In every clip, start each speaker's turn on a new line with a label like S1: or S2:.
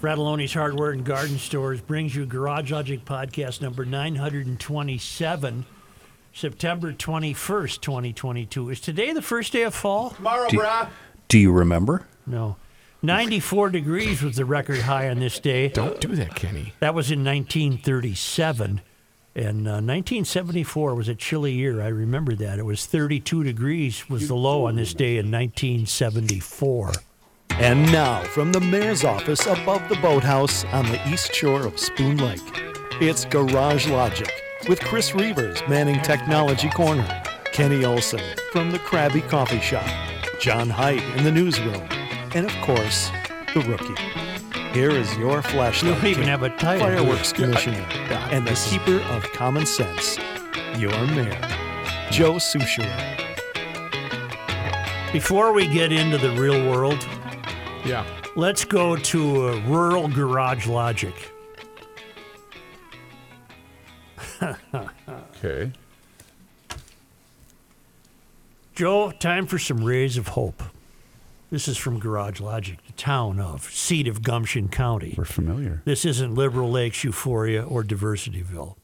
S1: Frattallone's Hardware and Garden Stores brings you Garage Logic Podcast number 927, September 21st, 2022. Is today the first day of fall?
S2: Tomorrow,
S3: Do-
S2: brah.
S3: Do you remember?
S1: No. 94 degrees was the record high on this day.
S4: Don't do that, Kenny.
S1: That was in 1937. And uh, 1974 was a chilly year. I remember that. It was 32 degrees was the low on this day in 1974.
S5: And now, from the mayor's office above the boathouse on the east shore of Spoon Lake, it's Garage Logic with Chris Reavers manning Technology Corner, Kenny Olson from the Krabby Coffee Shop, John Height in the newsroom, and of course, the rookie. Here is your flashlight.
S1: You don't even have a title.
S5: Fireworks Commissioner and the keeper of common sense, your mayor, Joe Soucheray.
S1: Before we get into the real world,
S4: Yeah.
S1: let's go to uh, rural garage logic.
S4: Okay.
S1: Joe, time for some rays of hope. This is from Garage Logic, the town of, seat of Gumption County.
S2: We're familiar.
S1: This isn't Liberal Lakes, Euphoria, or Diversityville.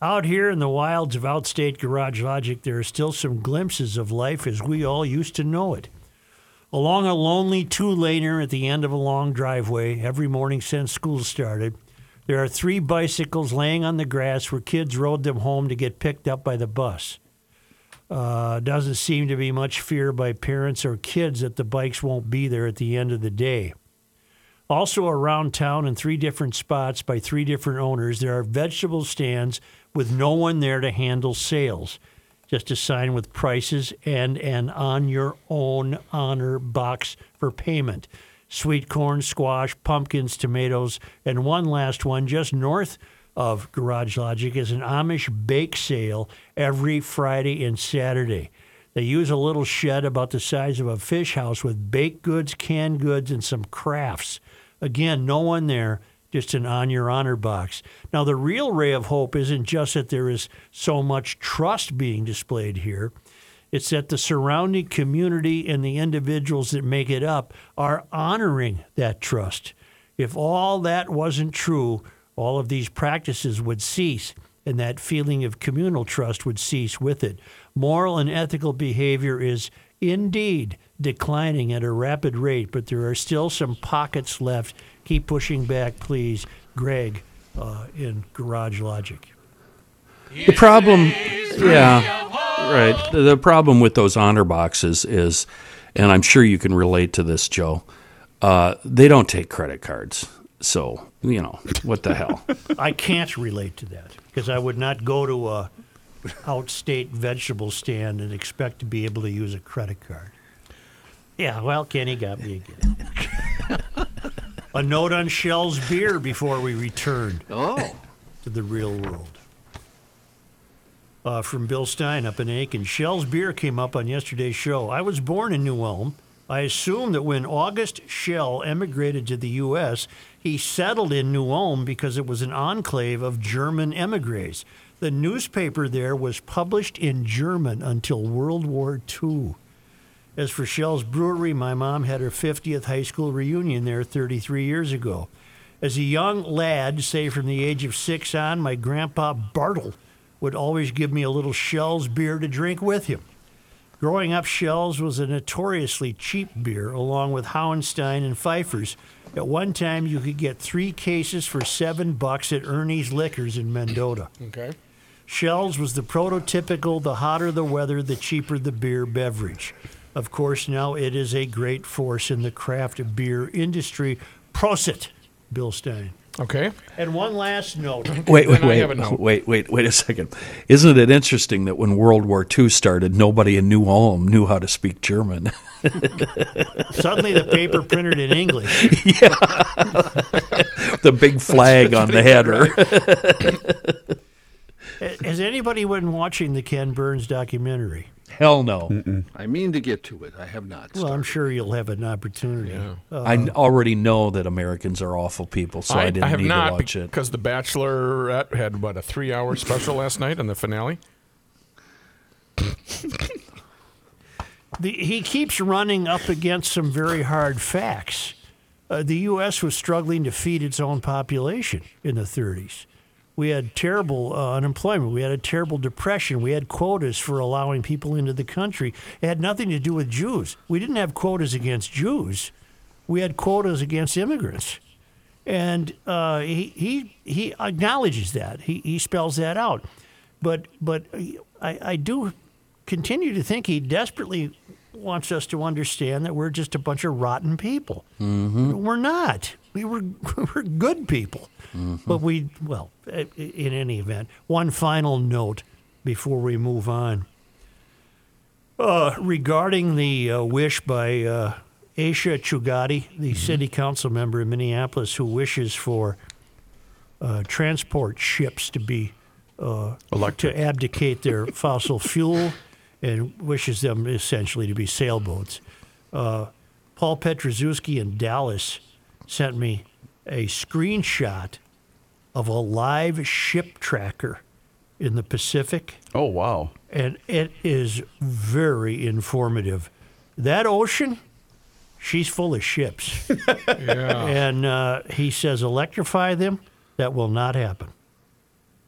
S1: Out here in the wilds of outstate Garage Logic, there are still some glimpses of life as we all used to know it. Along a lonely two laner at the end of a long driveway, every morning since school started, there are three bicycles laying on the grass where kids rode them home to get picked up by the bus. Uh, doesn't seem to be much fear by parents or kids that the bikes won't be there at the end of the day. Also, around town in three different spots by three different owners, there are vegetable stands with no one there to handle sales. Just a sign with prices and an on your own honor box for payment. Sweet corn, squash, pumpkins, tomatoes, and one last one just north of Garage Logic is an Amish bake sale every Friday and Saturday. They use a little shed about the size of a fish house with baked goods, canned goods, and some crafts. Again, no one there, just an on your honor box. Now, the real ray of hope isn't just that there is so much trust being displayed here, it's that the surrounding community and the individuals that make it up are honoring that trust. If all that wasn't true, all of these practices would cease, and that feeling of communal trust would cease with it. Moral and ethical behavior is indeed declining at a rapid rate, but there are still some pockets left. Keep pushing back, please. Greg uh, in Garage Logic.
S3: The problem, yeah, right. The, problem with those honor boxes is, and I'm sure you can relate to this, Joe. Uh, they don't take credit cards, so you know what the hell.
S1: I can't relate to that because I would not go to a outstate vegetable stand and expect to be able to use a credit card. Yeah, well, Kenny got me again. a note on Schell's beer before we return
S2: Oh.
S1: to the real world. Uh, from Bill Stein up in Aitkin. Schell's beer came up on yesterday's show. I was born in New Ulm. I assume that when August Schell emigrated to the U.S., he settled in New Ulm because it was an enclave of German emigres. The newspaper there was published in German until World War II. As for Schell's Brewery, my mom had her 50th high school reunion there 33 years ago. As a young lad, say from the age of six on, my grandpa Bartle would always give me a little Schell's beer to drink with him. Growing up, Schell's was a notoriously cheap beer, along with Hauenstein and Pfeiffer's. At one time, you could get three cases for seven bucks at Ernie's Liquors in Mendota.
S4: Okay.
S1: Schell's was the prototypical the hotter the weather, the cheaper the beer beverage. Of course, now it is a great force in the craft beer industry. Prosit, Bill Stein.
S4: Okay.
S1: And one last note.
S3: Wait, wait,
S4: Then I have a
S3: wait,
S4: note.
S3: wait, wait, wait a second. Isn't it interesting that when World War II started, nobody in New Ulm knew how to speak German?
S1: Suddenly, the paper printed in English. Yeah.
S3: the big flag on the header.
S1: Has anybody been watching the Ken Burns documentary?
S3: Hell no.
S2: I mean to get to it. I have not.
S1: Well, I'm sure you'll have an opportunity.
S3: I already know that Americans are awful people, so I, didn't I
S4: have
S3: need
S4: not
S3: to watch it.
S4: because The Bachelorette had what a three-hour special last night on the finale.
S1: the, he keeps running up against some very hard facts. Uh, the U.S. was struggling to feed its own population in the 30s. We had terrible uh, unemployment. We had a terrible depression. We had quotas for allowing people into the country. It had nothing to do with Jews. We didn't have quotas against Jews. We had quotas against immigrants. And uh, he, he, he acknowledges that. He, he spells that out. But, but I, I do continue to think he desperately wants us to understand that we're just a bunch of rotten people. We're not. We were we're good people, but we well. In any event, one final note before we move on. Uh, regarding the uh, wish by uh, Aisha Chughtai, the city council member in Minneapolis, who wishes for uh, transport ships to be uh, to abdicate their fossil fuel and wishes them essentially to be sailboats. Uh, Paul Petroszewski in Dallas sent me a screenshot of a live ship tracker in the Pacific,
S6: Oh wow.
S1: and it is very informative. That ocean, she's full of ships.
S4: Yeah.
S1: And uh, he says, electrify them. That will not happen.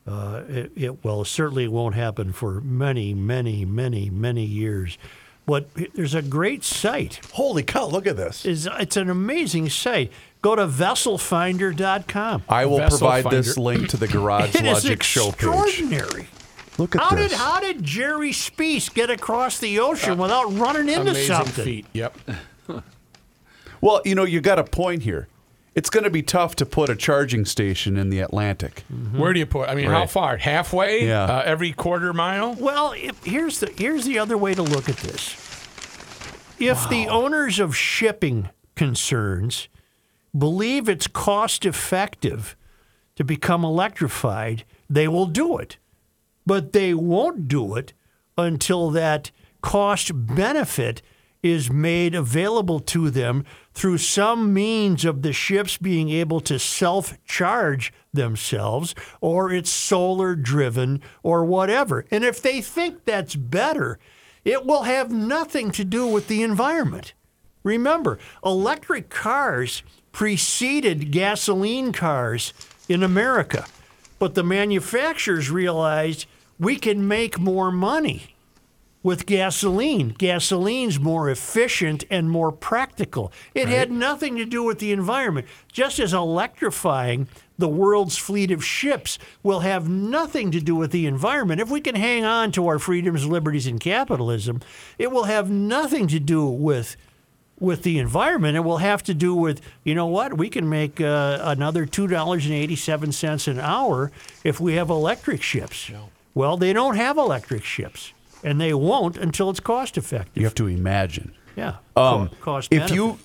S1: Uh, it, it well certainly won't happen for many, many, many, many years. But there's a great site.
S6: Holy cow! Look at this.
S1: Is it's an amazing site. Go to vesselfinder.com.
S6: I will
S4: Vessel
S6: provide
S4: finder.
S6: this link to the Garage
S1: It is
S6: Logic show page.
S1: extraordinary.
S6: Look at
S1: How
S6: this.
S1: did how did Gerry Spiess get across the ocean without running into
S4: Amazing
S1: something?
S4: feat. Yep.
S6: Well, you know, you got a point here. It's going to be tough to put a charging station in the Atlantic.
S4: Where do you put? I mean, how far? Halfway?
S6: Yeah.
S4: Uh, every quarter mile?
S1: Well, if, here's the here's the other way to look at this. If the owners of shipping concerns believe it's cost effective to become electrified, they will do it. But they won't do it until that cost benefit is made available to them through some means of the ships being able to self charge themselves or it's solar driven or whatever. And if they think that's better, it will have nothing to do with the environment. Remember, electric cars preceded gasoline cars in America, but the manufacturers realized we can make more money with gasoline. Gasoline's more efficient and more practical. It had nothing to do with the environment. Just as electrifying the world's fleet of ships will have nothing to do with the environment. If we can hang on to our freedoms, liberties, and capitalism, it will have nothing to do with with the environment. It will have to do with, you know what, we can make uh, another $2.87 an hour if we have electric ships. Well, they don't have electric ships, and they won't until it's cost effective.
S6: You have to imagine.
S1: yeah.
S6: Um,
S1: Co- cost
S6: if
S1: benefit.
S6: you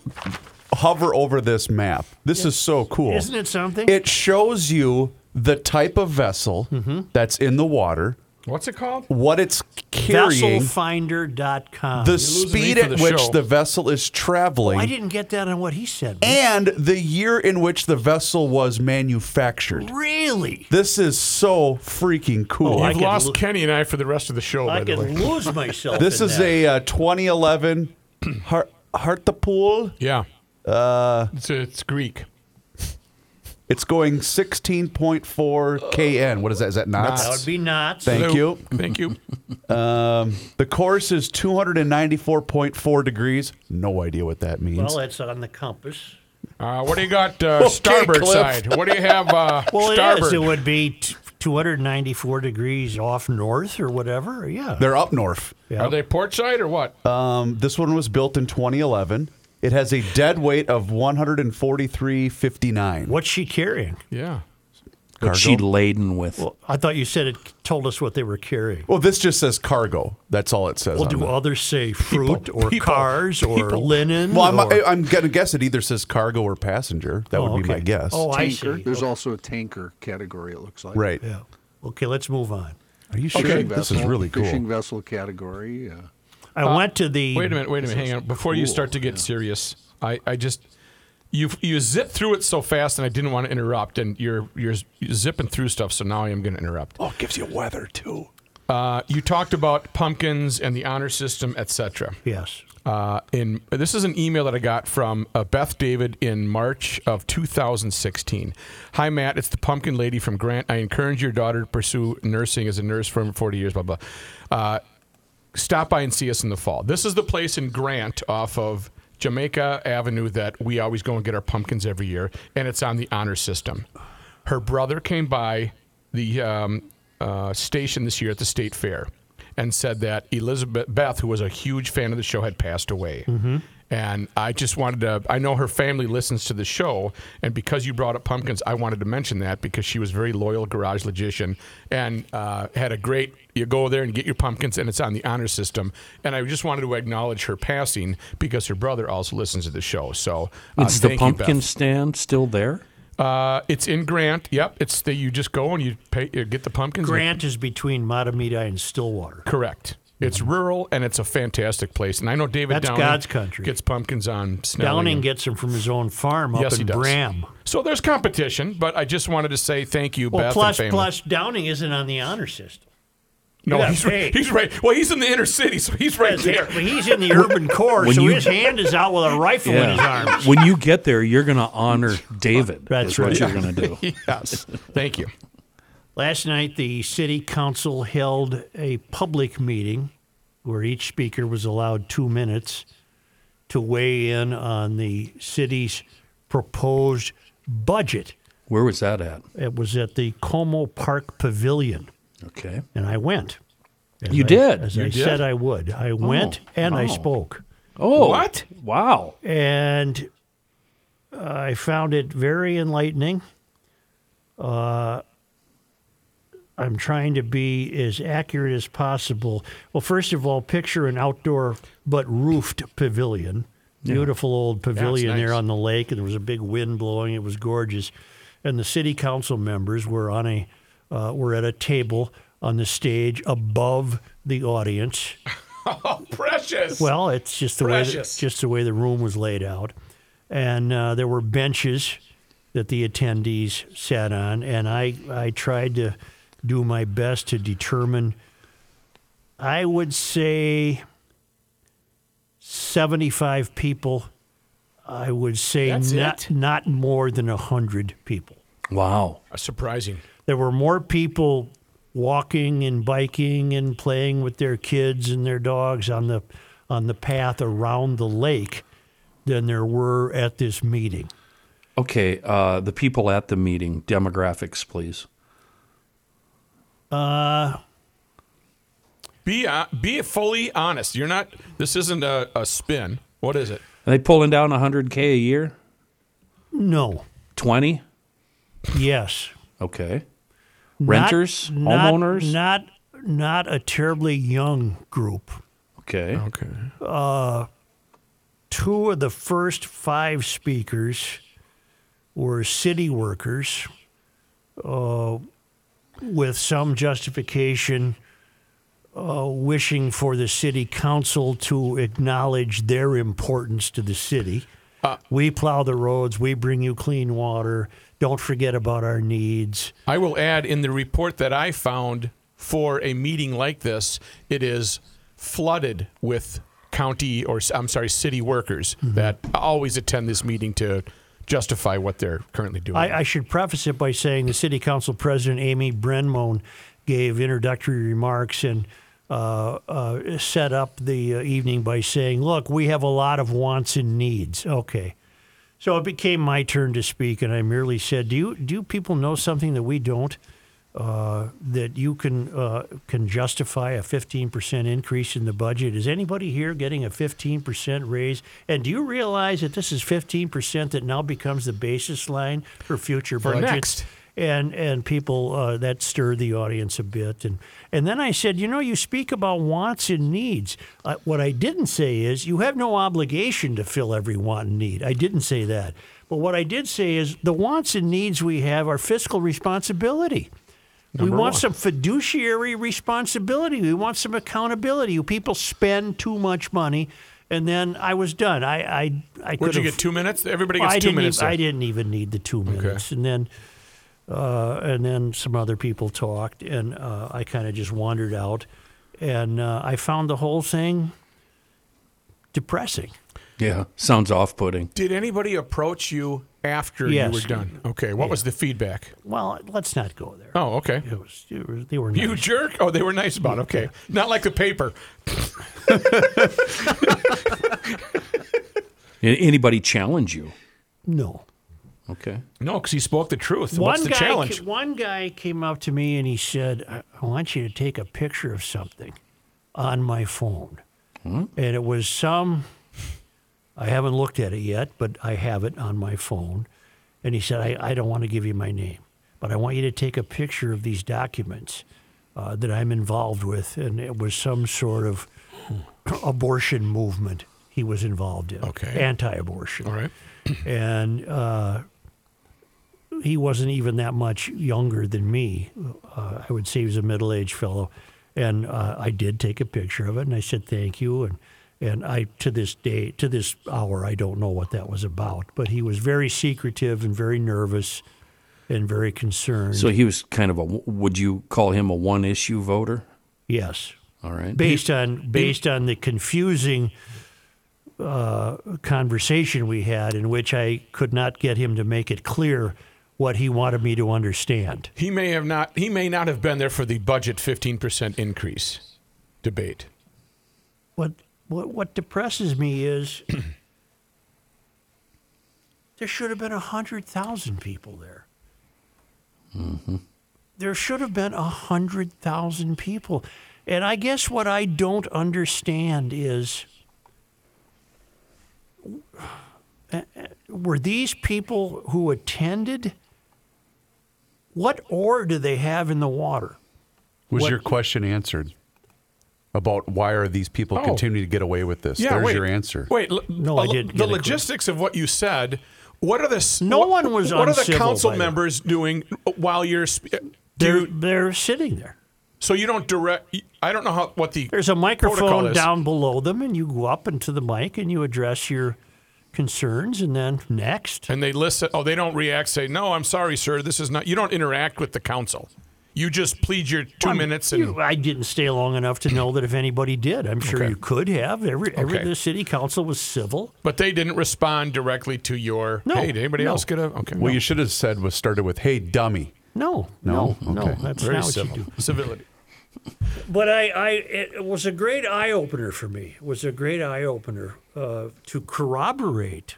S6: hover over this map, this is so cool.
S1: Isn't it something?
S6: It shows you the type of vessel
S1: Mm-hmm.
S6: that's in the water,
S4: What's it called?
S6: what it's carrying,
S1: Vesselfinder.com.
S6: the
S4: losing me
S6: speed at
S4: the
S6: which
S4: show.
S6: the vessel is traveling,
S1: I didn't get that on what he said.
S6: and the year in which the vessel was manufactured.
S1: really?
S6: This is so freaking cool.
S1: Oh, I
S4: You've lost
S1: lo-
S4: Kenny and I for the rest of the show,
S1: I
S4: by the
S1: can
S4: way.
S1: lose myself.
S6: this
S1: in
S6: is
S1: that.
S6: a uh, 2011 the pool.
S4: Yeah. Uh, it's, it's Greek.
S6: It's going 16.4 kn. What is that? Is that knots?
S1: That would be knots.
S6: Thank
S4: Hello.
S6: you.
S4: Thank you.
S6: Um, the course is 294.4 degrees. No idea what that means.
S1: Well, it's on the compass.
S4: Uh, what do you got uh, starboard
S6: Cliff.
S4: side? What do you have uh,
S1: Well,
S4: starboard?
S1: it is. It would be t- 294 degrees off north or whatever. Yeah.
S6: They're up north.
S1: Yeah.
S4: Are they port side or what?
S6: Um, this one was built in 2011. It has a dead weight of 143.59.
S1: What's she carrying?
S4: yeah.
S3: What's she laden with?
S1: Well, I thought you said it told us what they were carrying.
S6: Well, this just says cargo. That's all it says.
S1: Well,
S6: on
S1: do
S6: it.
S1: others say fruit
S4: People-
S1: or
S4: people-
S1: cars or
S4: people.
S1: linen?
S6: Well, I'm,
S1: or-
S6: I'm going to guess it either says cargo or passenger. That
S1: Oh,
S6: would be my guess.
S1: Oh, I
S2: Tanker.
S1: see.
S2: There's also a tanker category. It looks like
S6: right.
S1: Yeah. Okay, let's move on.
S6: Are you sure?
S2: Fishing
S6: This is really cool.
S2: Fishing vessel category. Uh,
S1: I went to the.
S4: Wait a minute, wait a minute, hang on. Before you start to get serious, I, I just you you zip through it so fast, and I didn't want to interrupt, and you're you're, you're zipping through stuff, so now I am going to interrupt.
S6: Oh, it gives you weather too.
S4: Uh, you talked about pumpkins and the honor system, etc.
S1: Yes.
S4: Uh, in this is an email that I got from uh, Beth David in March of 2016. Hi Matt, it's the Pumpkin Lady from Grant. I encourage your daughter to pursue nursing as a nurse for 40 years. Blah blah. Uh, stop by and see us in the fall. This is the place in Grant off of Jamaica Avenue that we always go and get our pumpkins every year, and it's on the honor system. Her brother came by the um, uh, station this year at the state fair and said that Elizabeth Beth, who was a huge fan of the show, had passed away. And I just wanted to. I know her family listens to the show, and because you brought up pumpkins, I wanted to mention that because she was a very loyal garage logician and uh, had a great. You go there and get your pumpkins, and it's on the honor system. And I just wanted to acknowledge her passing because her brother also listens to the show. So uh,
S3: Is the
S4: thank you,
S3: pumpkin stand still there?
S4: Uh, it's in Grant. Yep, it's the you just go and you pay you get the pumpkins. and-
S1: Grant is between Mahtomedi and Stillwater.
S4: Correct. It's rural and it's a fantastic place. And I know David
S1: That's
S4: Downing
S1: God's country.
S4: gets pumpkins on Snelling.
S1: Downing
S4: and-
S1: gets them from his own farm up
S4: yes, he
S1: in
S4: does.
S1: Bram.
S4: So there's competition, but I just wanted to say thank you,
S1: Well,
S4: Beth
S1: plus,
S4: and family.
S1: plus Downing isn't on the honor system.
S4: no,
S1: gotta
S4: he's,
S1: pay.
S4: he's right. Well, he's in the inner city, so he's right there.
S1: But he's in the urban core,
S3: When
S1: so
S3: you-
S1: his hand is out with a rifle in his arms.
S3: when you get there, you're going to honor David.
S1: That's
S3: That's what
S1: right.
S3: you're going to do.
S4: yes, thank you.
S1: Last night, the city council held a public meeting where each speaker was allowed two minutes to weigh in on the city's proposed budget.
S3: Where was that at?
S1: It was at the Como Park Pavilion,
S3: Okay.
S1: and I went. As
S3: You
S1: I-
S3: did?
S1: As
S3: You
S1: I
S4: did?
S1: said I would. I went and I
S3: oh.
S1: spoke.
S3: Oh,
S4: What?
S3: Wow.
S1: and I found it very enlightening. Uh, I'm trying to be as accurate as possible. Well, first of all, picture an outdoor but roofed pavilion. Beautiful old pavilion there
S4: nice.
S1: on the lake, and there was a big wind blowing. It was gorgeous, and the city council members were on a uh, were at a table on the stage above the audience.
S4: Oh, precious.
S1: Well, it's just the way
S4: Precious.
S1: just the way the room was laid out, and uh, there were benches that the attendees sat on, and I I tried to do my best to determine. I would say seventy-five people. I would say
S4: That's
S1: not
S4: it?
S1: not more than hundred people.
S3: Wow.
S4: surprising.
S1: There were more people walking and biking and playing with their kids and their dogs on the on the path around the lake than there were at this meeting.
S3: Okay. Uh, the people at the meeting, demographics, please.
S4: Be uh, be fully honest. You're not. This isn't a, a spin. What is it?
S3: Are they pulling down 100K a year?
S1: No.
S3: 20?
S1: Yes.
S3: Okay. Renters?
S1: not-
S3: Homeowners?
S1: Not not a terribly young group.
S3: Okay.
S4: Okay.
S1: Uh, Two of the first five speakers were city workers uh, with some justification uh, wishing for the city council to acknowledge their importance to the city. we plow the roads, we bring you clean water. Don't forget about our needs.
S4: I will add in the report that I found for a meeting like this, it is flooded with county or I'm sorry, city workers
S1: Mm-hmm.
S4: that always attend this meeting to justify what they're currently doing.
S1: I, I should preface it by saying the City Council President Amy Brendmoen gave introductory remarks and uh, uh, set up the uh, evening by saying, "Look, we have a lot of wants and needs." Okay, so it became my turn to speak, and I merely said, "Do you do people know something that we don't?" Uh, that you can uh, can justify a 15% increase in the budget. Is anybody here getting a 15% raise? And do you realize that this is 15% that now becomes the basis line for future
S4: For
S1: budgets?
S4: next.
S1: And and people uh, that stirred the audience a bit. And and then I said, you know, you speak about wants and needs. What I didn't say is you have no obligation to fill every want and need. I didn't say that. But what I did say is the wants and needs we have are fiscal responsibility. We want
S4: one.
S1: some fiduciary responsibility. We want some accountability. People spend too much money, and then I was done. I I I
S4: Would
S1: could
S4: you get two minutes? Everybody gets 2
S1: didn't
S4: minutes.
S1: Even. I didn't even need the two minutes, and then uh, and then some other people talked, and uh, I kind of just wandered out, and uh, I found the whole thing depressing.
S3: Yeah, sounds off-putting.
S4: Did anybody approach you after
S1: Yes.
S4: you were done? Mm-hmm. Okay. What was the feedback?
S1: Well, let's not go there.
S4: Oh, okay.
S1: It was, it was they were
S4: You jerk. Oh, they were nice about it. Okay. Not like the paper.
S3: Anybody challenge you?
S1: no.
S3: Okay.
S4: No, because he spoke the truth.
S1: One
S4: What's the
S1: guy,
S4: challenge?
S1: ca- one guy came up to me and he said, I, I want you to take a picture of something on my phone. Hmm? And it was some, I haven't looked at it yet, but I have it on my phone. And he said, I, I don't want to give you my name, but I want you to take a picture of these documents uh, that I'm involved with. And it was some sort of abortion movement he was involved in,
S4: Okay.
S1: anti abortion
S4: All right.
S1: and uh, he wasn't even that much younger than me. Uh, I would say he was a middle-aged fellow, and uh, I did take a picture of it, and I said thank you, and and I to this day, to this hour, I don't know what that was about, but he was very secretive and very nervous, and very concerned.
S3: So he was kind of a. Would you call him a one-issue voter?
S1: yes,
S3: All right.
S1: based on based on the confusing uh, conversation we had, in which I could not get him to make it clear what he wanted me to understand.
S4: He may have not. He may not have been there for the budget fifteen percent increase debate.
S1: What what what depresses me is there should have been a hundred thousand people there. There should have been a hundred thousand people, and I guess what I don't understand is. uh, uh, Were these people who attended? What ore do they have in the water?
S6: Was
S1: What-
S6: your question answered about why are these people
S4: Oh.
S6: continuing to get away with this?
S4: Yeah.
S6: There's
S4: wait,
S6: your answer.
S4: Wait. l-
S1: No, I
S4: uh,
S1: didn't
S4: The
S1: get a
S4: logistics of what you said. What are the? s-
S1: No
S4: what,
S1: one was
S4: What are the council
S1: by the
S4: members doing while you're? sp- Do
S1: They're
S4: you,
S1: they're sitting there.
S4: so you don't direct. I don't know how what the.
S1: There's a microphone down below them, and you go up into the mic and you address your concerns, and then next.
S4: And they listen. Oh, they don't react. Say, no, I'm sorry, sir. This is not. You don't interact with the council. You just plead your 2
S1: I'm-
S4: minutes and.
S1: you- I didn't stay long enough to know that if anybody did, I'm sure
S4: Okay.
S1: you could have. Every, every
S4: Okay.
S1: the city council was civil.
S4: but they didn't respond directly to your.
S1: No,
S4: Hey, did anybody
S1: no.
S4: else get a? Okay.
S6: What you should have said was started with, "Hey, dummy."
S1: No, no,
S6: No?
S1: no.
S6: Okay.
S1: That's
S4: very
S1: not what
S4: civil.
S1: you do.
S4: Civility.
S1: But I, I, it was a great eye opener for me. It was a great eye opener uh, to corroborate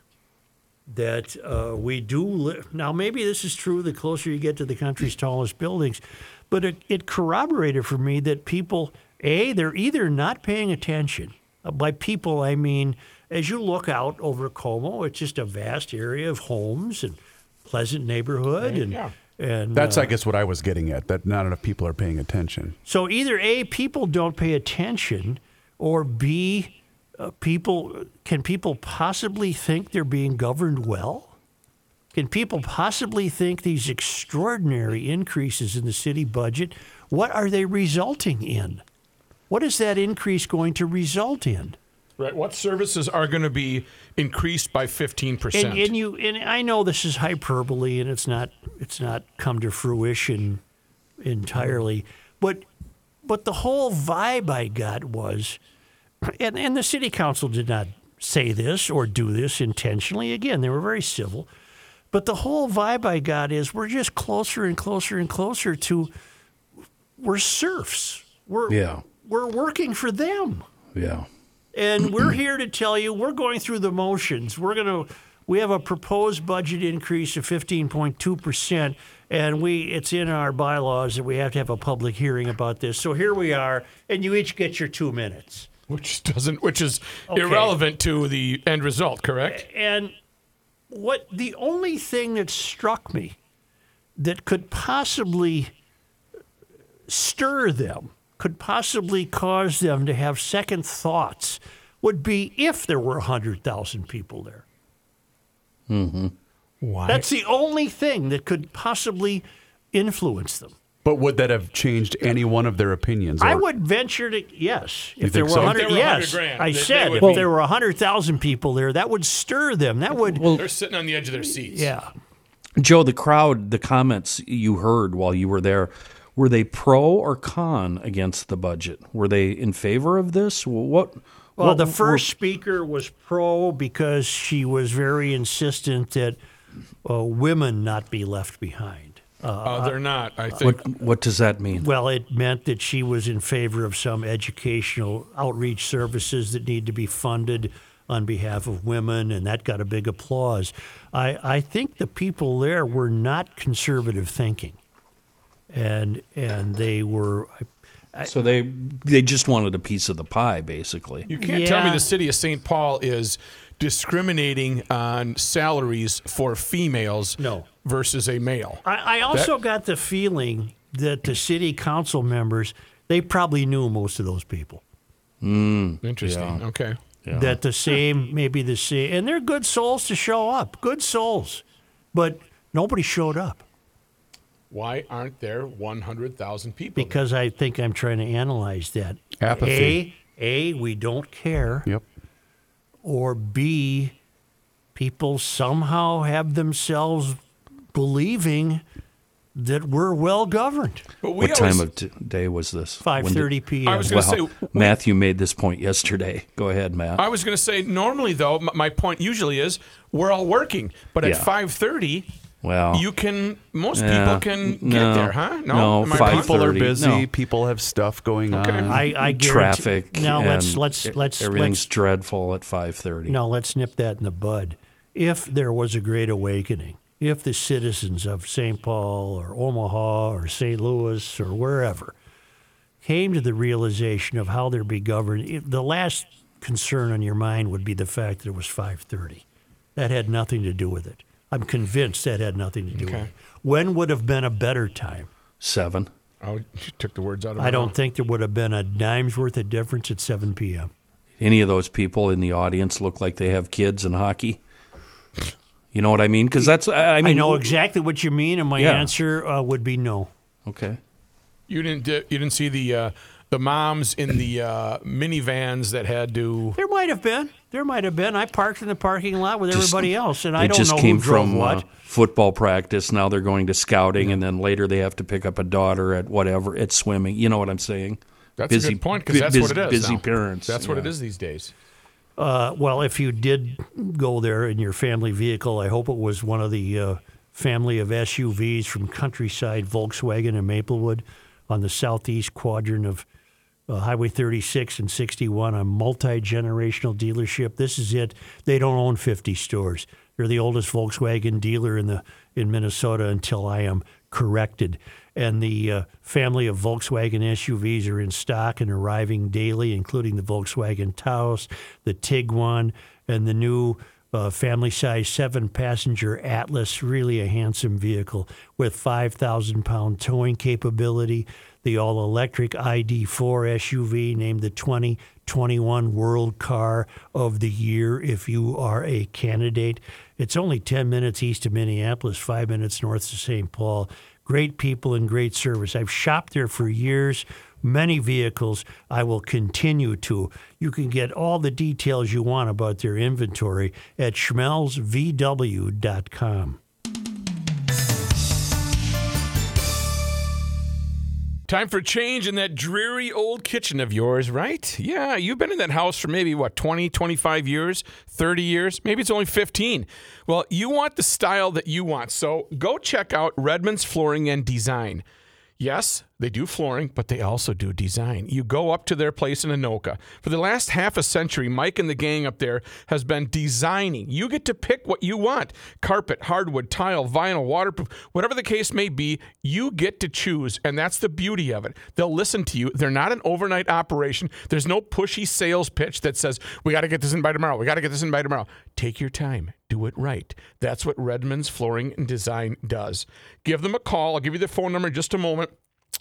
S1: that uh, we do live. Now, maybe this is true the closer you get to the country's tallest buildings, but it, it corroborated for me that people, A, they're either not paying attention. Uh, by people, I mean, as you look out over Como, it's just a vast area of homes and pleasant neighborhood. And,
S4: yeah.
S1: and
S6: That's,
S1: uh,
S6: I guess, what I was getting at. That not enough people are paying attention.
S1: so either A, people don't pay attention, or B, uh, people can people possibly think they're being governed well? Can people possibly think these extraordinary increases in the city budget, what are they resulting in? What is that increase going to result in?
S4: Right. What services are going to be increased by fifteen percent?
S1: And, and you and I know this is hyperbole and it's not it's not come to fruition entirely, but but the whole vibe I got was, and and the city council did not say this or do this intentionally. Again, they were very civil, but the whole vibe I got is we're just closer and closer and closer to we're serfs. We're
S3: Yeah.
S1: we're working for them.
S3: Yeah.
S1: And we're here to tell you we're going through the motions. We're going to we have a proposed budget increase of 15.2% and we it's in our bylaws that we have to have a public hearing about this. So here we are and you each get your 2 minutes.
S4: Which doesn't, which is
S1: Okay.
S4: irrelevant to the end result. Correct.
S1: And what the only thing that struck me that could possibly stir them, could possibly cause them to have second thoughts, would be if there were 100,000 people there. Mm-hmm.
S4: Why?
S1: That's the only thing that could possibly influence them.
S6: But would that have changed any one of their opinions?
S1: I would venture to yes. If there were
S6: so?
S1: 100,
S4: If there were 100
S1: yes,
S4: grand,
S1: I
S4: they- they
S1: said
S4: would
S1: if
S4: be-
S1: there were 100,000 people there, that would stir them. That would
S3: Well,
S4: They're sitting on the edge of their seats.
S1: yeah.
S3: Joe, the crowd, the comments you heard while you were there, were they pro or con against the budget? Were they in favor of this? What?
S1: Well,
S3: what
S1: the
S3: were-
S1: first speaker was pro because she was very insistent that uh, women not be left behind.
S4: Uh, they're not. I think.
S3: What, what does that mean?
S1: Well, it meant that she was in favor of some educational outreach services that need to be funded on behalf of women, and that got a big applause. I, I think the people there were not conservative thinking, and and they were.
S3: So they they just wanted a piece of the pie, basically.
S4: You can't tell me the city of St. Paul is discriminating on salaries for females
S1: No.
S4: Versus a male.
S1: I, I also got the feeling that the city council members they probably knew most of those people. Hmm.
S4: Interesting. Okay.
S3: Yeah.
S1: that the same, maybe the same, and they're good souls to show up, good souls, but nobody showed up
S4: Why aren't there 100,000 people? there?
S1: because I think I'm trying to analyze that.
S6: Apathy.
S1: A, A, we don't care,
S6: Yep.
S1: or B, people somehow have themselves believing that we're well governed.
S4: But we
S3: What time of t- day was this?
S1: Five
S3: When did-
S1: thirty p.m.
S4: I was gonna
S3: Well,
S4: say-
S3: Matthew made this point yesterday. Go ahead, Matt.
S4: I was going to say normally though m- my point usually is we're all working, but at
S3: Yeah.
S4: 5:30
S3: well,
S4: you can most
S3: yeah,
S4: people can get there, huh?
S3: no,
S4: Am I
S3: five
S4: wrong?
S6: People are busy.
S3: no.
S6: People have stuff going
S4: Okay.
S6: on.
S1: I, I
S3: traffic.
S1: Now let's let's let's
S3: everything's
S1: let's
S3: dreadful at five thirty.
S1: Now let's nip that in the bud. If there was a great awakening, if the citizens of St. Paul or Omaha or St. Louis or wherever came to the realization of how they're be governed, the last concern on your mind would be the fact that it was 5:30. That had nothing to do with it. I'm convinced that had nothing to do with it. When would have been a better time?
S3: Seven.
S4: Oh, you took the words out of my
S1: I don't
S4: mouth.
S1: think there would have been a dime's worth of difference at 7 p.m.
S3: Any of those people in the audience look like they have kids in hockey? You know what I mean? Because that's I I mean
S1: I know exactly what you mean, and my
S3: Yeah.
S1: answer uh, would be no.
S3: Okay.
S4: You didn't di- you didn't see the uh, the moms in the uh, minivans that had to
S1: There might have been. There might have been. I parked in the parking lot with
S3: Just-
S1: everybody else, and I don't
S3: just
S1: know
S3: came
S1: who drove
S3: from
S1: what.
S3: Uh, football practice. Now they're going to scouting, and then later they have to pick up a daughter at whatever at swimming. You know what I'm saying?
S4: That's
S3: busy,
S4: a good point because that's
S3: bus-
S4: what it is.
S3: Busy
S4: now.
S3: parents.
S4: That's what it
S3: yeah.
S4: is these days.
S1: Uh, well, if you did go there in your family vehicle, I hope it was one of the uh, family of SUVs from Countryside Volkswagen in Maplewood on the southeast quadrant of uh, Highway 36 and 61, a multi generational dealership. This is it. They don't own 50 stores. They're the oldest Volkswagen dealer in the in Minnesota until I am corrected. And the uh, family of Volkswagen SUVs are in stock and arriving daily, including the Volkswagen Taos, the Tiguan, and the new uh, family size seven passenger Atlas, really a handsome vehicle with 5,000 pound towing capability. The all electric ID4 SUV named the 2021 World Car of the Year if you are a candidate. It's only 10 minutes east of Minneapolis, five minutes north of St. Paul. Great people and great service. I've shopped there for years many vehicles. I will continue to. You can get all the details you want about their inventory at schmelzvw.com.
S4: Time for change in that dreary old kitchen of yours, right? Yeah, you've been in that house for maybe, what, 20, 25 years, 30 years? Maybe it's only 15. Well, you want the style that you want. So go check out Redmann's Flooring and Design. Yes, they do flooring, but they also do design. You go up to their place in Anoka. For the last half a century, Mike and the gang up there has been designing. You get to pick what you want carpet, hardwood, tile, vinyl, waterproof, whatever the case may be, you get to choose. And that's the beauty of it. They'll listen to you. They're not an overnight operation. There's no pushy sales pitch that says, we got to get this in by tomorrow. We got to get this in by tomorrow. Take your time. Do it right. That's what Redmann's Flooring and Design does. Give them a call. I'll give you the phone number in just a moment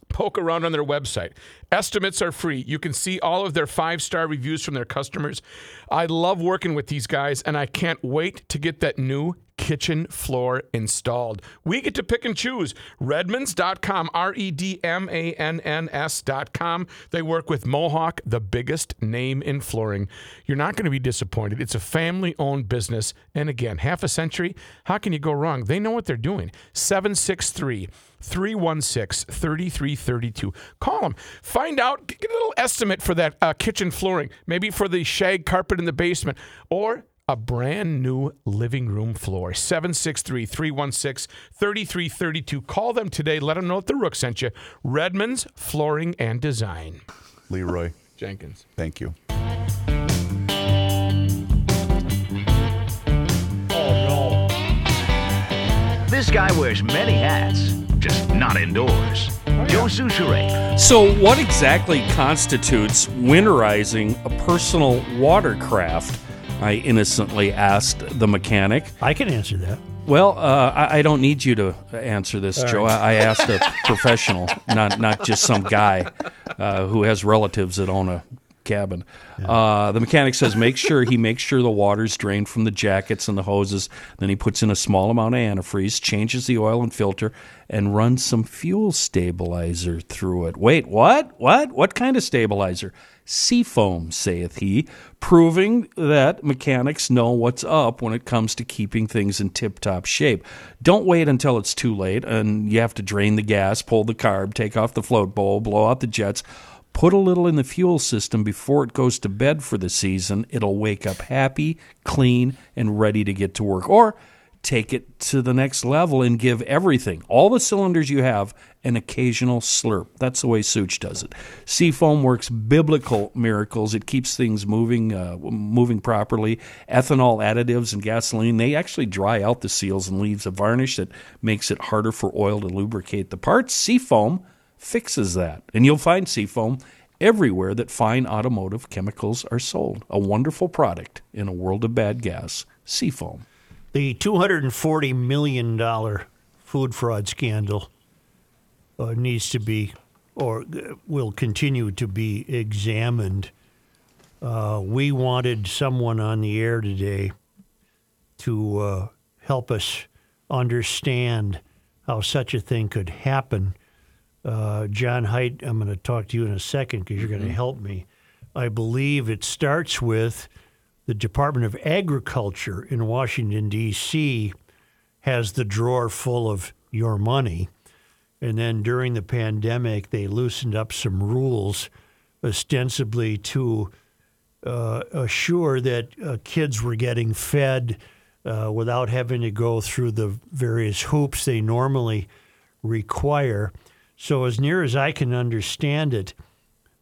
S4: poke around on their website. Estimates are free. You can see all of their five star reviews from their customers. I love working with these guys, and I can't wait to get that new kitchen floor installed. We get to pick and choose. Redmanns.com, R E D M A N N S.com. They work with Mohawk, the biggest name in flooring. You're not going to be disappointed. It's a family owned business. And again, half a century, how can you go wrong? They know what they're doing. 763 316 3332. Call them. Find out, get a little estimate for that uh, kitchen flooring, maybe for the shag carpet in the basement, or a brand new living room floor. 763 316 3332. Call them today. Let them know that the Rook sent you. Redmann's Flooring and Design.
S6: Leroy,
S4: Jenkins.
S6: thank you.
S1: Oh,
S7: This guy wears many hats, just not indoors. Joe Soucheray.
S3: So, what exactly constitutes winterizing a personal watercraft? I innocently asked the mechanic.
S1: I can answer that.
S3: Well, uh, I, I don't need you to answer this, Joe. I, I asked a professional, not not just some guy uh, who has relatives that own a cabin. Uh, the mechanic says make sure he makes sure the water's drained from the jackets and the hoses. Then he puts in a small amount of antifreeze, changes the oil and filter, and runs some fuel stabilizer through it. Wait, what? What? What kind of stabilizer? Seafoam, saith he, proving that mechanics know what's up when it comes to keeping things in tip top shape. Don't wait until it's too late and you have to drain the gas, pull the carb, take off the float bowl, blow out the jets. Put a little in the fuel system before it goes to bed for the season. It'll wake up happy, clean, and ready to get to work. Or take it to the next level and give everything, all the cylinders you have, an occasional slurp. That's the way Such does it. Seafoam works biblical miracles. It keeps things moving, uh, moving properly. Ethanol additives and gasoline they actually dry out the seals and leaves a varnish that makes it harder for oil to lubricate the parts. Seafoam fixes that, and you'll find Seafoam everywhere that fine automotive chemicals are sold. A wonderful product in a world of bad gas. Seafoam.
S1: The $240 million food fraud scandal uh, needs to be, or uh, will continue to be examined. Uh, we wanted someone on the air today to uh, help us understand how such a thing could happen. Uh, John Height, I'm going to talk to you in a second because you're going to help me. I believe it starts with the Department of Agriculture in Washington, D.C., has the drawer full of your money. And then during the pandemic, they loosened up some rules, ostensibly to uh, assure that uh, kids were getting fed uh, without having to go through the various hoops they normally require. So, as near as I can understand it,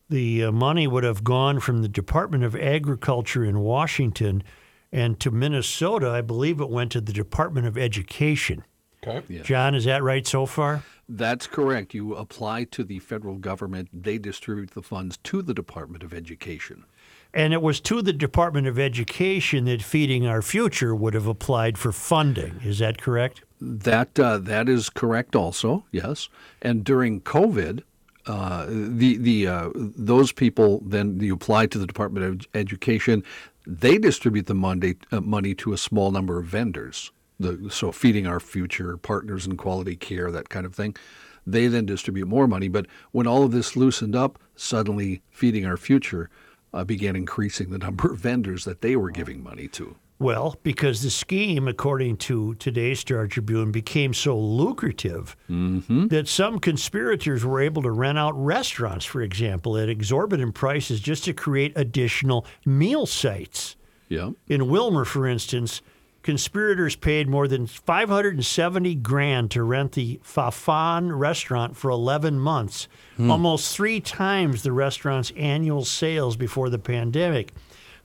S1: the uh, money would have gone from the Department of Agriculture in Washington and to Minnesota. I believe it went to the Department of Education.
S4: Okay.
S1: John, is that right so far?
S2: That's correct. You apply to the federal government, they distribute the funds to the Department of Education.
S1: And it was to the Department of Education that Feeding Our Future would have applied for funding. Is that correct?
S2: That uh, that is correct also, yes. And during COVID, uh, the the uh, those people then you apply to the Department of Education. They distribute the money uh, money to a small number of vendors. The, so feeding our future partners in quality care, that kind of thing. They then distribute more money. But when all of this loosened up, suddenly feeding our future uh, began increasing the number of vendors that they were giving money to.
S1: Well, because the scheme, according to today's Star Tribune, became so lucrative mm-hmm. that some conspirators were able to rent out restaurants, for example, at exorbitant prices just to create additional meal sites.
S2: Yeah.
S1: In Willmar, for instance, conspirators paid more than 570 grand to rent the Fafan restaurant for 11 months, hmm. almost three times the restaurant's annual sales before the pandemic.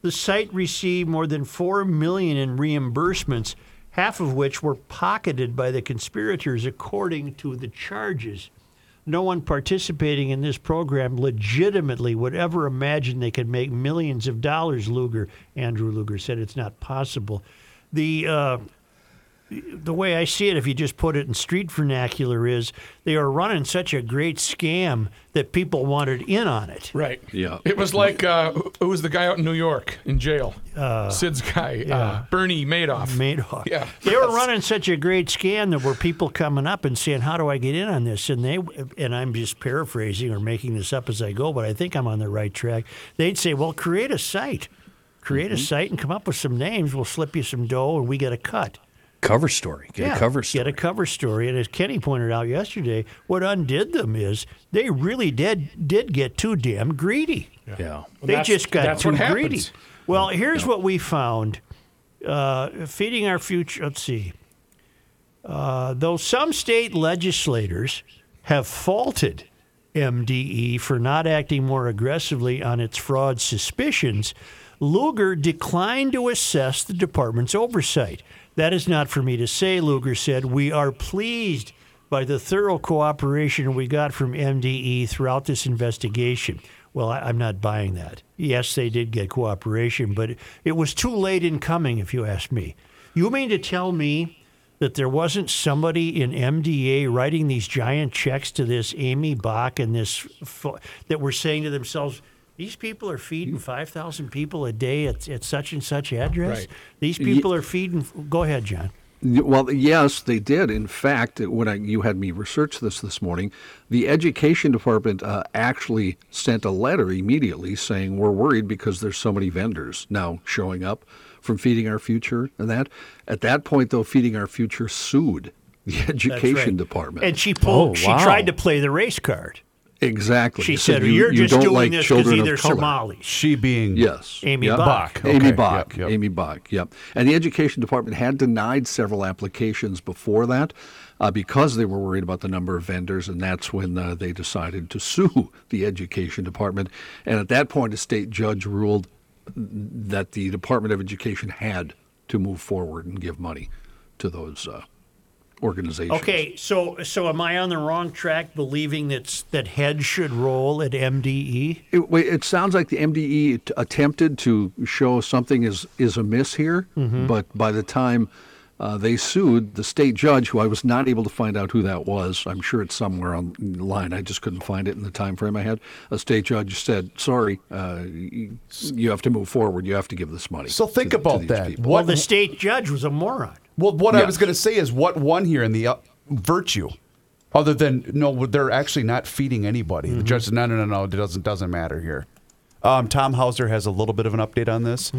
S1: The site received more than 4 million in reimbursements, half of which were pocketed by the conspirators according to the charges. No one participating in this program legitimately would ever imagine they could make millions of dollars, Luger, Andrew Luger said it's not possible. The uh, the way I see it, if you just put it in street vernacular, is they are running such a great scam that people wanted in on it.
S4: Right.
S2: Yeah.
S4: It was like uh, who- who was the guy out in New York in jail? Sid's guy, uh, Bernie Madoff.
S1: Madoff.
S4: Yeah.
S1: They were running such a great scam that were people coming up and saying, "How do I get in on this?" And they, and I'm just paraphrasing or making this up as I go, but I think I'm on the right track. They'd say, "Well, create a site, create a site, and come up with some names. We'll slip you some dough, and we get a cut."
S3: Cover story. Get a cover story.
S1: Get a cover story. And as Kenny pointed out yesterday, what undid them is they really did did get too damn greedy.
S3: yeah.
S1: They just got too greedy. Well, here's what we found: uh, feeding our future. Let's see. Uh, though some state legislators have faulted MDE for not acting more aggressively on its fraud suspicions, Luger declined to assess the department's oversight. That is not for me to say, Luger said. We are pleased by the thorough cooperation we got from MDE throughout this investigation. Well, I, I'm not buying that. Yes, they did get cooperation, but it, it was too late in coming, if you ask me. You mean to tell me that there wasn't somebody in MDA writing these giant checks to this Aimee Bock and this that were saying to themselves, these people are feeding 5,000 people a day at, at such and such address?
S4: Right.
S1: These people are feeding. Go ahead, John.
S2: Well, yes, they did. In fact, when I, you had me research this this morning, the education department uh, actually sent a letter immediately saying we're worried because there's so many vendors now showing up from Feeding Our Future and that. At that point, though, Feeding Our Future sued the education
S1: right.
S2: department.
S1: And she pulled.
S3: Oh,
S1: She tried to play the race card.
S2: Exactly.
S1: She
S2: It
S1: said,
S2: you,
S1: "You're
S2: you
S1: just
S2: don't
S1: doing
S2: like
S1: this because
S2: children of
S1: either. Somalis."
S6: She being
S2: Yes.
S1: Aimee
S2: Yep.
S1: Bock.
S6: Bock.
S2: Aimee
S6: Okay.
S2: Bock.
S6: Yep, yep.
S2: Aimee Bock. Yep. And the education department had denied several applications before that uh, because they were worried about the number of vendors, and that's when uh, they decided to sue the education department. And at that point, a state judge ruled that the Department of Education had to move forward and give money to those uh, organizations.
S1: Okay, so so am I on the wrong track believing that's that head should roll at? MDE?
S2: It, it sounds like the MDE t- attempted to show something is is amiss here,
S1: Mm-hmm.
S2: but by the time uh, they sued the state judge, who I was not able to find out who that was, I'm sure it's somewhere online. I just couldn't find it in the time frame I had. A state judge said, "Sorry, uh, you, you have to move forward. You have to give this money."
S6: So think
S2: to, to
S6: about
S2: these
S6: that.
S2: people."
S1: Well, the state judge was a moron.
S6: Well, what I was going to say is what won here in the uh, virtue, other than no, they're actually not feeding anybody. The judge said, no, no, no, no, it doesn't doesn't matter here. Um, Tom Hauser has a little bit of an update on this.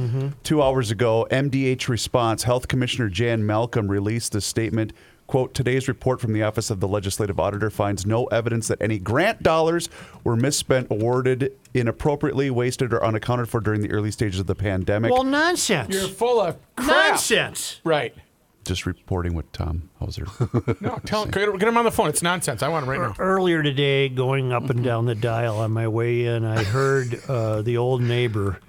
S6: Two hours ago, MDH response, Health Commissioner Jan Malcolm released this statement. Quote, today's report from the Office of the Legislative Auditor finds no evidence that any grant dollars were misspent, awarded inappropriately, wasted, or unaccounted for during the early stages of the pandemic.
S1: Well, nonsense.
S4: You're full of crap.
S1: nonsense.
S4: Right.
S6: Just reporting what Tom Hauser.
S4: No, tell get, get him on the phone. It's nonsense. I want him right now.
S1: Earlier today, going up and down the dial on my way in, I heard uh, the old neighbor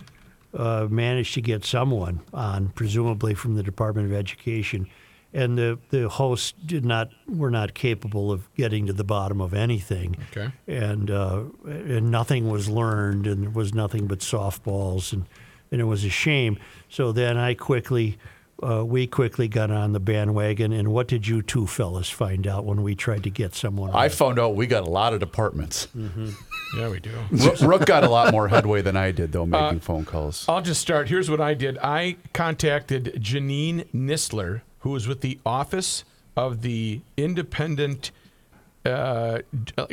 S1: uh, managed to get someone on, presumably from the Department of Education, and the the hosts did not were not capable of getting to the bottom of anything.
S4: Okay.
S1: and uh, and nothing was learned, and there was nothing but softballs, and and it was a shame. So then I quickly. Uh, we quickly got on the bandwagon, and what did you two fellas find out when we tried to get someone?
S6: I found out we got a lot of departments.
S4: Yeah, we do.
S6: Rook, Rook got a lot more headway than I did, though, making phone calls.
S4: I'll just start. Here's what I did. I contacted Janine Nistler, who was with the Office of the Independent uh,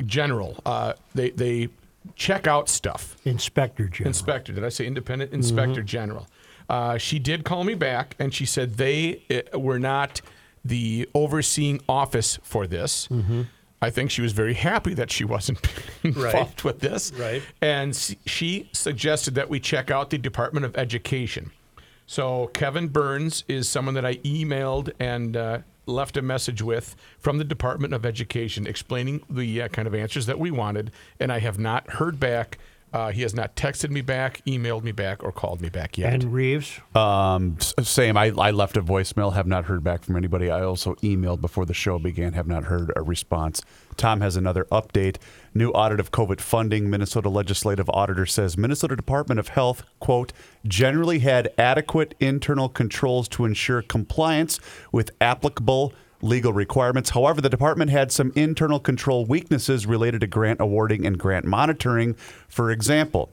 S4: General. Uh, they they check out stuff.
S1: Inspector General.
S4: Inspector. Did I say Independent Inspector General? Uh, she did call me back, and she said they uh, were not the overseeing office for this. I think she was very happy that she wasn't involved with this.
S1: Right.
S4: And she suggested that we check out the Department of Education. So Kevin Burns is someone that I emailed and uh, left a message with from the Department of Education explaining the uh, kind of answers that we wanted, and I have not heard back Uh, he has not texted me back, emailed me back, or called me back yet.
S1: And Reeves,
S6: Um, s- same. I, I left a voicemail, have not heard back from anybody. I also emailed before the show began, have not heard a response. Tom has another update. New audit of COVID funding. Minnesota legislative auditor says Minnesota Department of Health, quote, generally had adequate internal controls to ensure compliance with applicable legal requirements. However, the department had some internal control weaknesses related to grant awarding and grant monitoring. For example,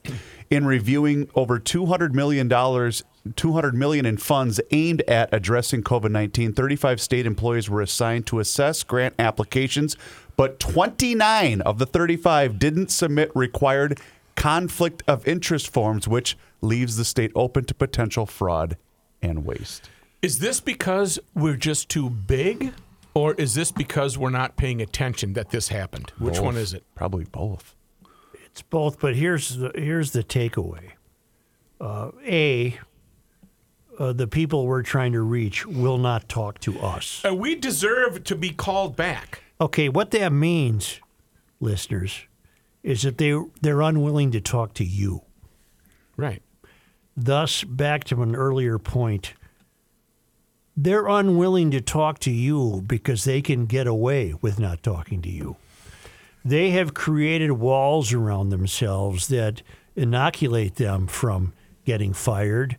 S6: in reviewing over 200 million dollars 200 million in funds aimed at addressing COVID-19, 35 state employees were assigned to assess grant applications, but 29 of the 35 didn't submit required conflict of interest forms, which leaves the state open to potential fraud and waste.
S4: Is this because we're just too big, or is this because we're not paying attention that this happened? Which one is it?
S6: Probably both.
S1: it's both. But here's the here's the takeaway. Uh, a, uh, the people we're trying to reach will not talk to us.
S4: Uh, we deserve to be called back.
S1: Okay, what that means, listeners, is that they they're unwilling to talk to you.
S4: Right.
S1: Thus, back to an earlier point, they're unwilling to talk to you because they can get away with not talking to you. They have created walls around themselves that inoculate them from getting fired,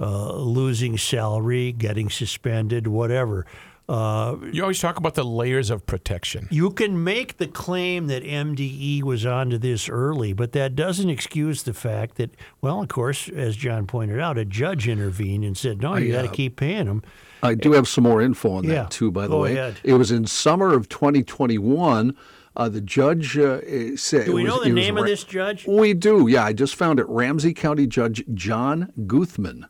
S1: uh, losing salary, getting suspended, whatever. Uh,
S4: You always talk about the layers of protection.
S1: you can make the claim that MDE was onto this early, but that doesn't excuse the fact that, well, of course, as John pointed out, a judge intervened and said, no, you got to
S2: uh,
S1: keep paying them.
S2: I do have some more info on
S1: Yeah,
S2: that too, by the
S1: go
S2: way.
S1: ahead.
S2: It was in summer of 2021. Uh, the judge uh, said.
S1: Do we
S2: was-
S1: know the
S2: was
S1: name of this judge?
S2: We do. Yeah, I just found it. Ramsey County Judge John Guthman.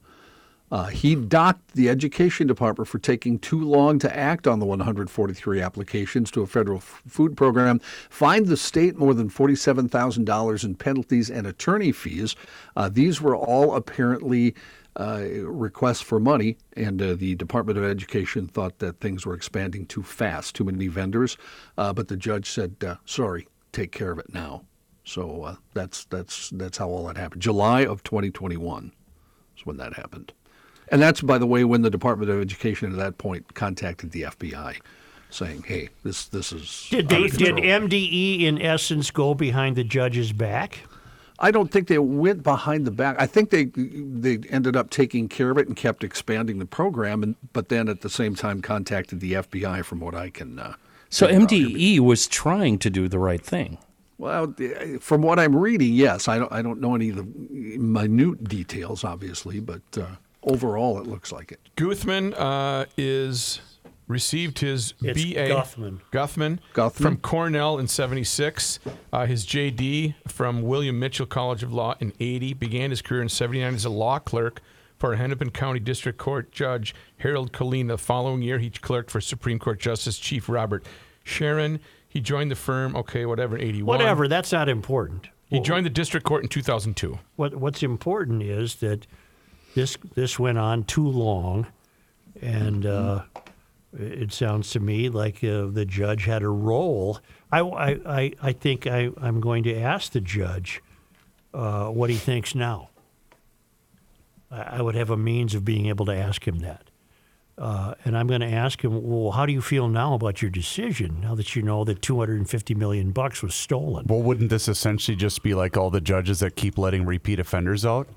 S2: Uh, he docked the Education Department for taking too long to act on the 143 applications to a federal f- food program, fined the state more than $47,000 in penalties and attorney fees. Uh, these were all apparently uh, requests for money, and uh, the Department of Education thought that things were expanding too fast, too many vendors. Uh, but the judge said, uh, "Sorry, take care of it now." So uh, that's that's that's how all that happened. July of 2021 is when that happened, and that's by the way when the Department of Education at that point contacted the FBI, saying, "Hey, this this is
S1: Did they did. MDE in essence go behind the judge's back?
S2: I don't think they went behind the back. I think they they ended up taking care of it and kept expanding the program, and but then at the same time contacted the FBI, from what I can. Uh,
S3: So
S2: figure out.
S3: MDE was trying to do the right thing.
S2: Well, from what I'm reading, yes. I don't I don't know any of the minute details, obviously, but uh, overall, it looks like it.
S4: Guthman uh, is received his
S1: It's
S4: BA
S1: Guthman.
S4: Guthman,
S2: Guthman.
S4: from Cornell in '76. Uh, his JD from William Mitchell College of Law in '80. Began his career in '79 as a law clerk for a Hennepin County District Court Judge Harold Kalina. The following year, he clerked for Supreme Court Justice Chief Robert Sheran. He joined the firm, okay, whatever, in '81.
S1: Whatever, that's not important.
S4: He joined the district court in 2002.
S1: What what's important is that this this went on too long, and uh, it sounds to me like uh, the judge had a role. I, I, I, I think I, I'm going to ask the judge uh, what he thinks now. I, I would have a means of being able to ask him that. Uh, and I'm going to ask him, well, how do you feel now about your decision? Now that you know that 250 million bucks was stolen.
S6: Well, wouldn't this essentially just be like all the judges that keep letting repeat offenders out?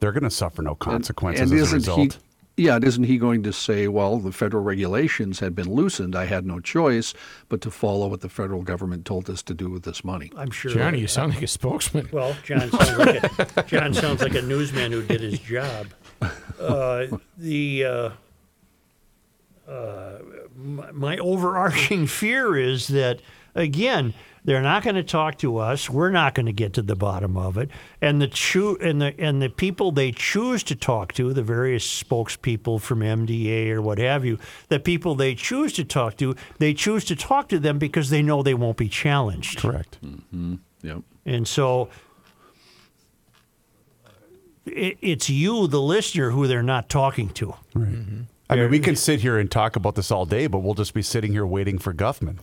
S6: They're going to suffer no consequences
S2: and
S6: as a result.
S2: he? Yeah, isn't he going to say, well, the federal regulations had been loosened. I had no choice but to follow what the federal government told us to do with this money.
S1: I'm sure.
S4: Johnny, you sound like a spokesman.
S1: Well, John sounds like a, John sounds like a newsman who did his job. Uh, the uh, uh, my, my overarching fear is that again they're not going to talk to us. We're not going to get to the bottom of it, and the choo- and the and the people they choose to talk to, the various spokespeople from MDA or what have you, the people they choose to talk to, they choose to talk to them because they know they won't be challenged.
S6: Correct. Mm-hmm.
S2: Yep.
S1: And so it, it's you, the listener, who they're not talking to. Right. Mm-hmm.
S6: I mean, we can sit here and talk about this all day, but we'll just be sitting here waiting for Guffman.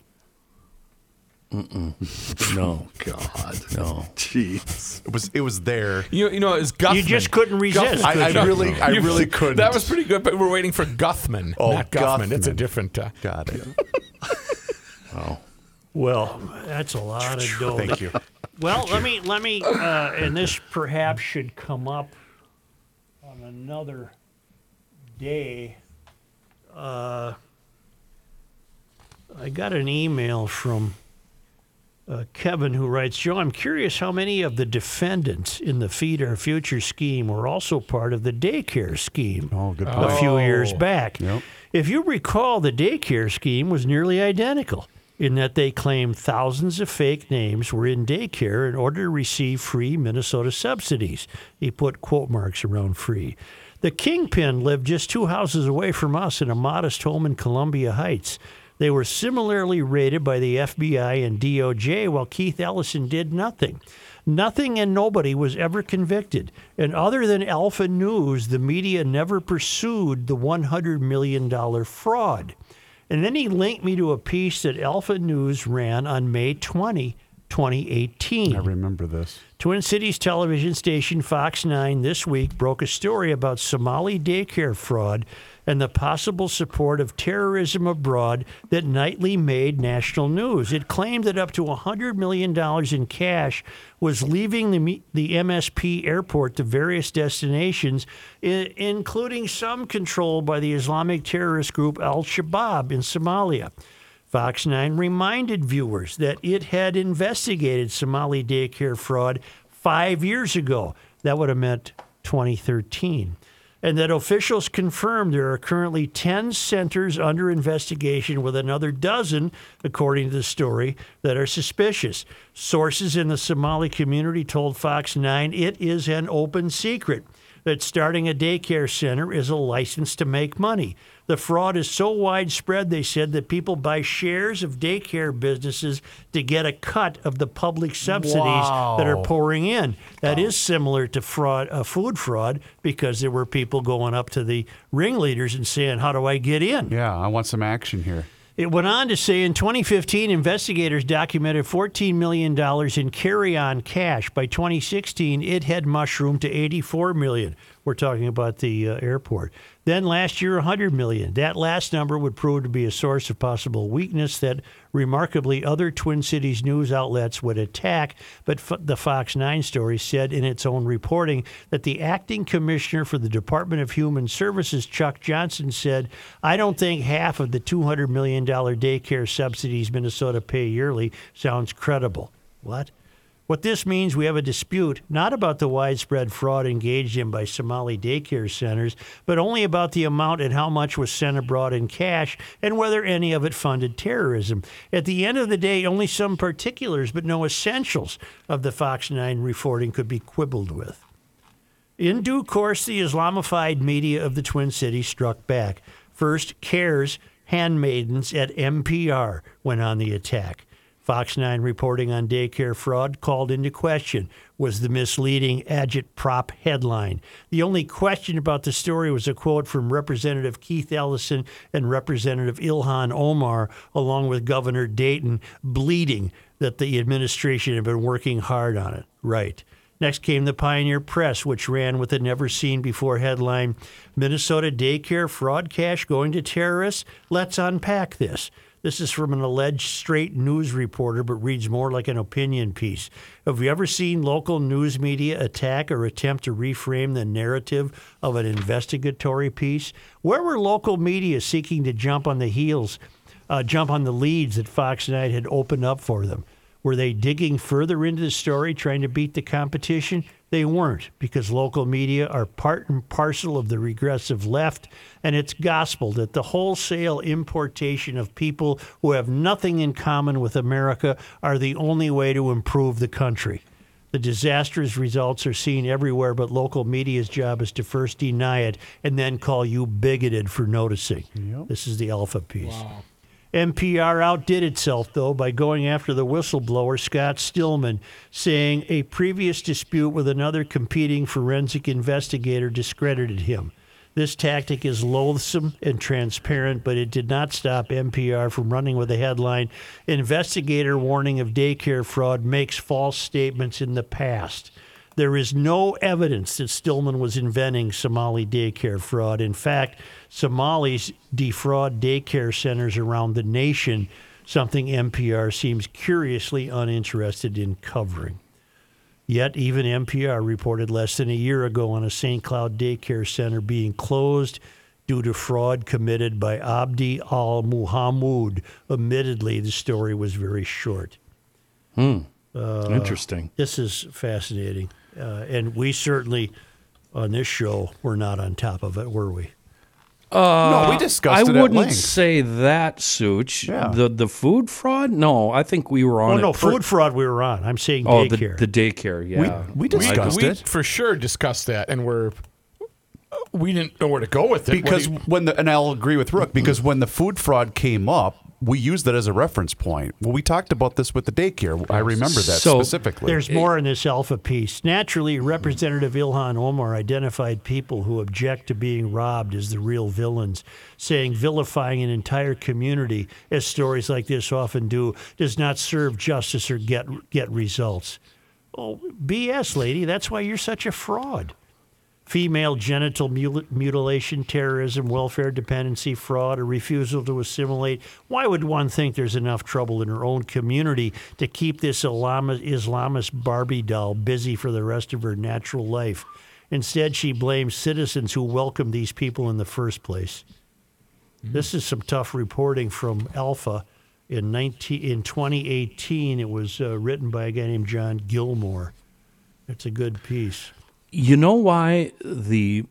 S3: No,
S2: God.
S3: no.
S2: Jeez.
S6: It was it was there.
S4: You, you know, it's Guthman.
S1: You just couldn't resist.
S6: I, I really I
S4: You-
S6: really couldn't.
S4: That was pretty good, but we're waiting for Guthman,
S6: Oh,
S4: not Guthman. It's a different. Uh,
S6: got it.
S1: Well, that's a lot of dough.
S6: Thank you.
S1: Well, let me let me, uh, and this perhaps should come up on another day. Uh, I got an email from uh, Kevin who writes, Joe, I'm curious how many of the defendants in the Feed Our Future scheme were also part of the daycare scheme
S6: Oh, good
S1: a few years
S4: Oh.
S1: back.
S6: Yep.
S1: If you recall, the daycare scheme was nearly identical in that they claimed thousands of fake names were in daycare in order to receive free Minnesota subsidies. He put quote marks around free. The kingpin lived just two houses away from us in a modest home in Columbia Heights. They were similarly rated by the FBI and DOJ, while Keith Ellison did nothing. Nothing and nobody was ever convicted. And other than Alpha News, the media never pursued the $100 million fraud. And then he linked me to a piece that Alpha News ran on May 20, 2018.
S6: I remember this.
S1: Twin Cities television station Fox 9 this week broke a story about Somali daycare fraud and the possible support of terrorism abroad that nightly made national news. It claimed that up to $100 million in cash was leaving the, the MSP airport to various destinations, I- including some controlled by the Islamic terrorist group Al Shabaab in Somalia. Fox 9 reminded viewers that it had investigated Somali daycare fraud five years ago. That would have meant 2013. And that officials confirmed there are currently 10 centers under investigation, with another dozen, according to the story, that are suspicious. Sources in the Somali community told Fox 9 it is an open secret that starting a daycare center is a license to make money. The fraud is so widespread, they said, that people buy shares of daycare businesses to get a cut of the public subsidies that are pouring in. That is similar to fraud, uh, food fraud, because there were people going up to the ringleaders and saying, "How do I get in?"
S6: Yeah, I want some action here.
S1: It went on to say in 2015, investigators documented $14 million in carry on cash. By 2016, it had mushroomed to $84 million. We're talking about the uh, airport. Then last year, 100 million. That last number would prove to be a source of possible weakness that remarkably other Twin Cities news outlets would attack. But F- the Fox 9 story said in its own reporting that the acting commissioner for the Department of Human Services, Chuck Johnson, said, I don't think half of the $200 million daycare subsidies Minnesota pay yearly sounds credible. What? What this means, we have a dispute not about the widespread fraud engaged in by Somali daycare centers, but only about the amount and how much was sent abroad in cash and whether any of it funded terrorism. At the end of the day, only some particulars, but no essentials of the Fox 9 reporting could be quibbled with. In due course, the Islamified media of the Twin Cities struck back. First, CAIR's handmaidens at NPR went on the attack. Fox 9 reporting on daycare fraud called into question was the misleading agitprop headline. The only question about the story was a quote from Representative Keith Ellison and Representative Ilhan Omar, along with Governor Dayton, bleeding that the administration had been working hard on it. Right. Next came the Pioneer Press, which ran with a never seen before headline Minnesota daycare fraud cash going to terrorists? Let's unpack this. This is from an alleged straight news reporter, but reads more like an opinion piece. Have you ever seen local news media attack or attempt to reframe the narrative of an investigatory piece? Where were local media seeking to jump on the heels, uh, jump on the leads that Fox 9 had opened up for them? Were they digging further into the story, trying to beat the competition? They weren't, because local media are part and parcel of the regressive left, and it's gospel that the wholesale importation of people who have nothing in common with America are the only way to improve the country. The disastrous results are seen everywhere, but local media's job is to first deny it and then call you bigoted for noticing. This is the alpha piece. NPR outdid itself, though, by going after the whistleblower Scott Stillman, saying a previous dispute with another competing forensic investigator discredited him. This tactic is loathsome and transparent, but it did not stop NPR from running with the headline Investigator warning of daycare fraud makes false statements in the past. There is no evidence that Stillman was inventing Somali daycare fraud. In fact, Somalis defraud daycare centers around the nation, something NPR seems curiously uninterested in covering. Yet, even NPR reported less than a year ago on a St. Cloud daycare center being closed due to fraud committed by Abdi al Muhammad. Admittedly, the story was very short. Hmm.
S3: Interesting.
S1: This is fascinating. Uh, and we certainly, on this show, were not on top of it, were we?
S6: no, we discussed
S3: I
S6: it at
S3: wouldn't
S6: length.
S3: say that, Such.
S6: Yeah.
S3: The the food fraud? No, I think we were on.
S1: Oh,
S3: it
S1: no,
S3: per-
S1: food fraud we were on. I'm saying
S3: Oh, the,
S1: daycare.
S3: the daycare. Yeah,
S6: we
S4: We,
S6: discussed
S4: we
S6: it.
S4: for sure discussed that, and we're we didn't know where to go with it
S6: because
S4: do you-
S6: when the and I'll agree with Rook because when the food fraud came up, we use that as a reference point. Well, we talked about this with the daycare. I remember that
S3: So,
S6: specifically.
S1: There's more in this alpha piece. Naturally, Representative Ilhan Omar identified people who object to being robbed as the real villains, saying vilifying an entire community, as stories like this often do, does not serve justice or get get results. Oh, BS, lady. That's why you're such a fraud. Female genital mutilation, terrorism, welfare dependency, fraud, a refusal to assimilate. Why would one think there's enough trouble in her own community to keep this Islamist Barbie doll busy for the rest of her natural life? Instead, she blames citizens who welcomed these people in the first place. This is some tough reporting from Alpha. In 19, in 2018, it was uh, written by a guy named John Gilmore. It's a good piece.
S3: You know why the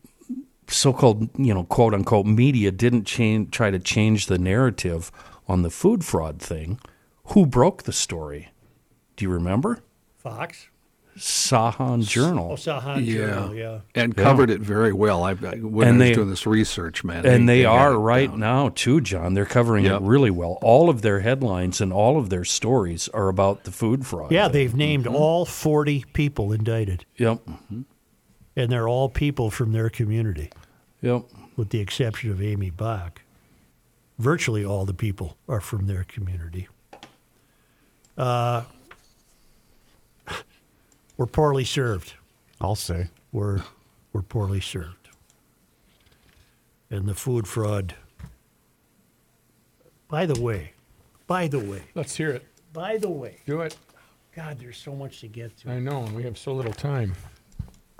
S3: so-called, you know, quote unquote media didn't change, try to change the narrative on the food fraud thing? Who broke the story? Do you remember?
S1: Fox?
S3: Sahan Journal.
S1: Oh, Sahan Journal, yeah.
S2: and covered it very well. I, I when
S3: And
S2: I was
S3: they-
S2: doing this research, man,
S3: and they,
S2: had
S3: are right
S2: down.
S3: now too, John. They're covering
S2: Yep.
S3: it really well. All of their headlines and all of their stories are about the food fraud.
S1: Yeah,
S3: thing.
S1: they've named mm-hmm. all 40 people indicted,
S3: Yep. Mm-hmm.
S1: And they're all people from their community,
S3: Yep.
S1: with the exception of Aimee Bock. Virtually all the people are from their community. Uh, we're poorly served.
S6: I'll say.
S1: We're, we're poorly served. And the food fraud. By the way, by the way,
S4: let's hear it.
S1: by the way,
S4: Do it.
S1: God, there's so much to get to.
S4: I know, and we have so little time.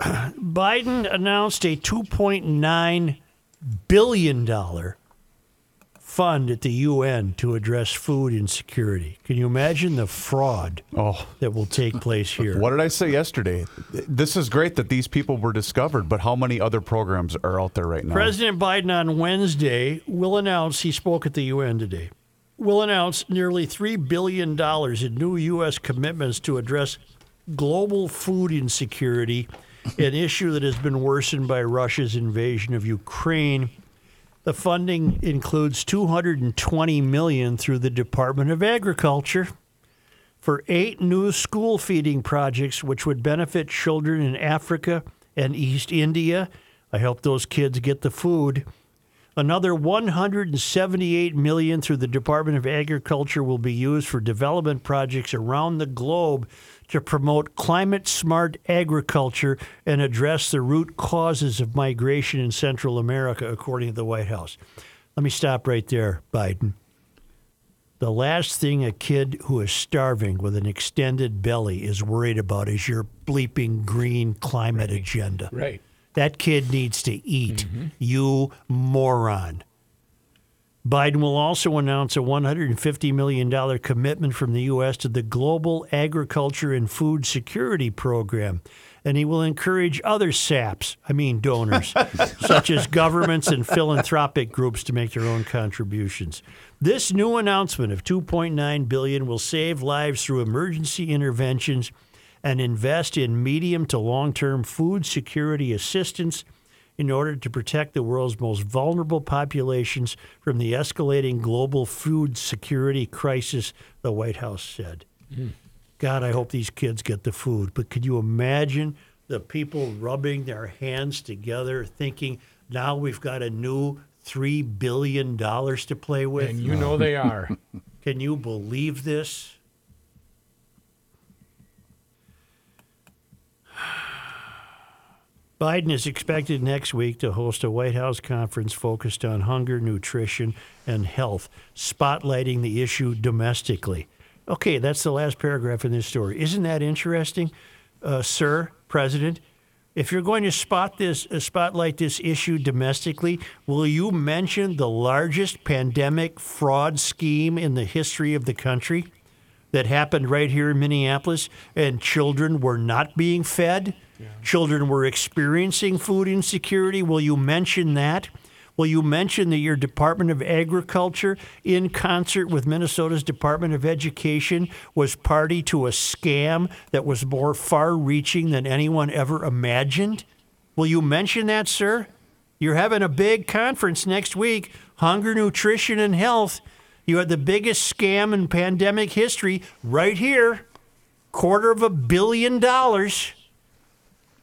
S1: Biden announced a $2.9 billion fund at the UN to address food insecurity. Can you imagine the fraud
S6: Oh.
S1: that will take place here?
S6: What did I say yesterday? This is great that these people were discovered, but how many other programs are out there right now?
S1: President Biden on Wednesday will announce, he spoke at the UN today, will announce nearly $3 billion in new U.S. commitments to address global food insecurity, an issue that has been worsened by Russia's invasion of Ukraine. The funding includes 220 million through the Department of Agriculture for eight new school feeding projects which would benefit children in Africa and East India. I hope those kids get the food. Another 178 million through the Department of Agriculture will be used for development projects around the globe to promote climate smart agriculture and address the root causes of migration in Central America according to the White House. Let me stop right there, Biden. The last thing a kid who is starving with an extended belly is worried about is your bleeping green climate agenda.
S4: Right.
S1: That kid needs to eat, mm-hmm. you moron. Biden will also announce a $150 million commitment from the U.S. to the Global Agriculture and Food Security Program. And he will encourage other SAPs, I mean donors, such as governments and philanthropic groups to make their own contributions. This new announcement of 2.9 billion will save lives through emergency interventions and invest in medium to long-term food security assistance in order to protect the world's most vulnerable populations from the escalating global food security crisis, the White House said. God, I hope these kids get the food. But could you imagine the people rubbing their hands together thinking Now we've got a new $3 billion to play with.
S4: And you know they are.
S1: Can you believe this? Biden is expected next week to host a White House conference focused on hunger, nutrition, and health, spotlighting the issue domestically. Okay, that's the last paragraph in this story. Isn't that interesting, uh, sir, President? If you're going to spot this, uh, spotlight this issue domestically, will you mention the largest pandemic fraud scheme in the history of the country that happened right here in Minneapolis, and children were not being fed? Children were experiencing food insecurity. Will you mention that? Will you mention that your Department of Agriculture, in concert with Minnesota's Department of Education, was party to a scam that was more far reaching than anyone ever imagined? Will you mention that, sir? You're having a big conference next week Hunger, Nutrition, and Health. You had the biggest scam in pandemic history right here quarter of a billion dollars.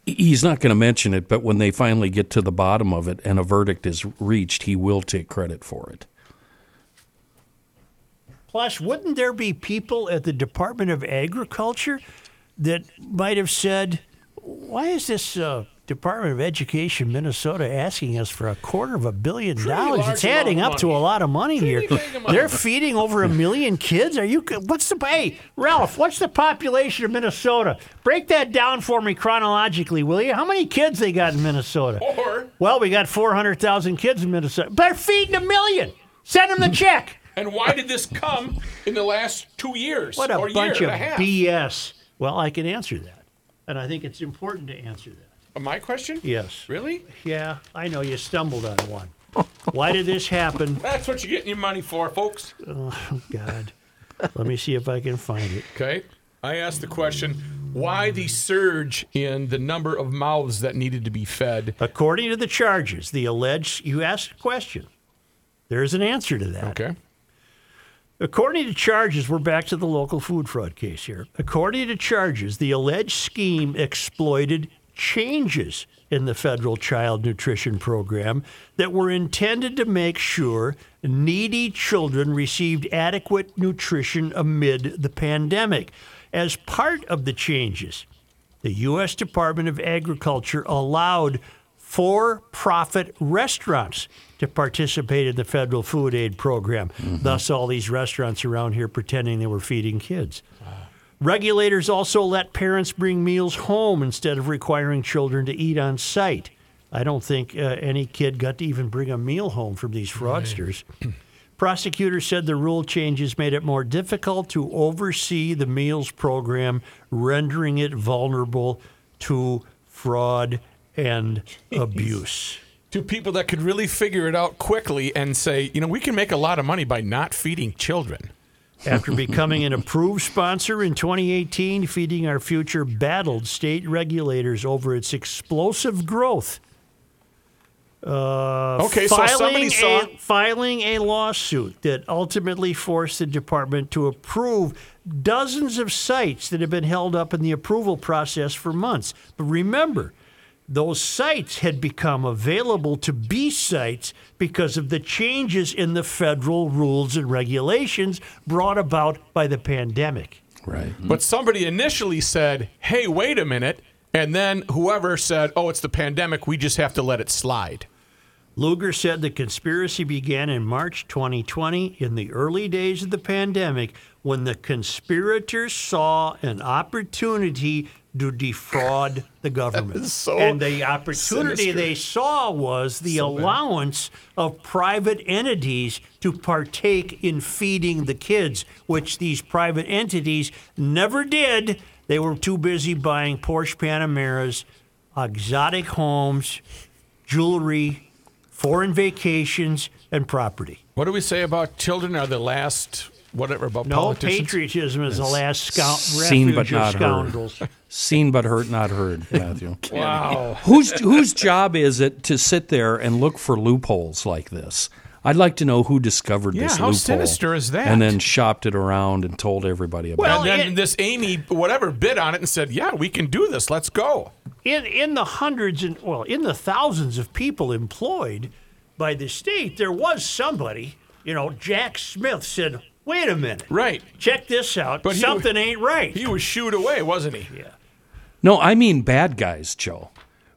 S3: He's not going to mention it, but when they finally get to the bottom of it and a verdict is reached, he will take credit for it.
S1: Plus, wouldn't there be people at the Department of Agriculture that might have said, why is this uh, Department of Education Minnesota asking us for a quarter of a billion dollars? It's adding up
S4: of
S1: to a lot of money here.
S4: big
S1: They're feeding over a million kids. Are you? What's the hey Ralph? What's the population of Minnesota? Break that down for me chronologically, will you? How many kids they got in Minnesota?
S4: Or,
S1: Well, we got four hundred thousand kids in Minnesota. They're feeding a million. Send them the check.
S4: and why did this come in the last two years
S1: What a bunch
S4: year
S1: of
S4: a?
S1: BS. Well, I can answer that. And I think it's important to answer that.
S4: Uh, my question?
S1: Yes.
S4: Really?
S1: Yeah, I know you stumbled on one. Why did this happen?
S4: That's what you're getting your money for, folks.
S1: Oh, God. Let me see if I can find it.
S4: Okay. I asked the question why the surge in the number of mouths that needed to be fed?
S1: According to the charges, the alleged, you asked a question. There's an answer to that.
S4: Okay.
S1: According to charges, we're back to the local food fraud case here. According to charges, the alleged scheme exploited changes in the federal child nutrition program that were intended to make sure needy children received adequate nutrition amid the pandemic. As part of the changes, the U.S. Department of Agriculture allowed for profit restaurants to participate in the federal food aid program. Mm-hmm. Thus, all these restaurants around here pretending they were feeding kids. Regulators also let parents bring meals home instead of requiring children to eat on site. I don't think uh, any kid got to even bring a meal home from these fraudsters. Prosecutors said the rule changes made it more difficult to oversee the meals program, rendering it vulnerable to fraud and abuse.
S4: To people that could really figure it out quickly and say, you know, we can make a lot of money by not feeding children.
S1: After becoming an approved sponsor in 2018, Feeding Our Future battled state regulators over its explosive growth. Uh,
S4: Okay, so somebody
S1: filing
S4: saw-
S1: a, filing a lawsuit that ultimately forced the department to approve dozens of sites that have been held up in the approval process for months. But remember, those sites had become available to be sites because of the changes in the federal rules and regulations brought about by the pandemic.
S3: Right. Mm-hmm.
S4: But somebody initially said, hey, wait a minute. And then whoever said, oh, it's the pandemic, we just have to let it slide.
S1: Luger said the conspiracy began in March 2020 in the early days of the pandemic when the conspirators saw an opportunity to defraud the government.
S6: so
S1: and the opportunity
S6: sinister.
S1: they saw was the allowance of private entities to partake in feeding the kids, which these private entities never did. They were too busy buying Porsche Panameras, exotic homes, jewelry, foreign vacations, and property.
S4: What do we say about children are the last, whatever, about
S1: No
S4: politicians?
S1: patriotism is the last scout
S3: Seen but
S1: refuge of
S3: not heard. Seen but heard, not heard, Matthew.
S4: Wow.
S3: whose whose job is it to sit there and look for loopholes like this? I'd like to know who discovered
S4: Yeah,
S3: this
S4: how
S3: loophole.
S4: sinister is that?
S3: And then shopped it around and told everybody about
S1: Well,
S4: and then
S1: it-
S4: this Aimee, whatever, bid on it and said, yeah, we can do this. Let's go.
S1: in in the hundreds and well, in the thousands of people employed by the state, there was somebody. You know, Jack Smith said, "Wait a minute,
S4: Right.
S1: check this out.
S4: But he
S1: Something
S4: wa-
S1: ain't right."
S4: He was shooed away, wasn't he?
S1: yeah.
S3: No, I mean bad guys, Joe.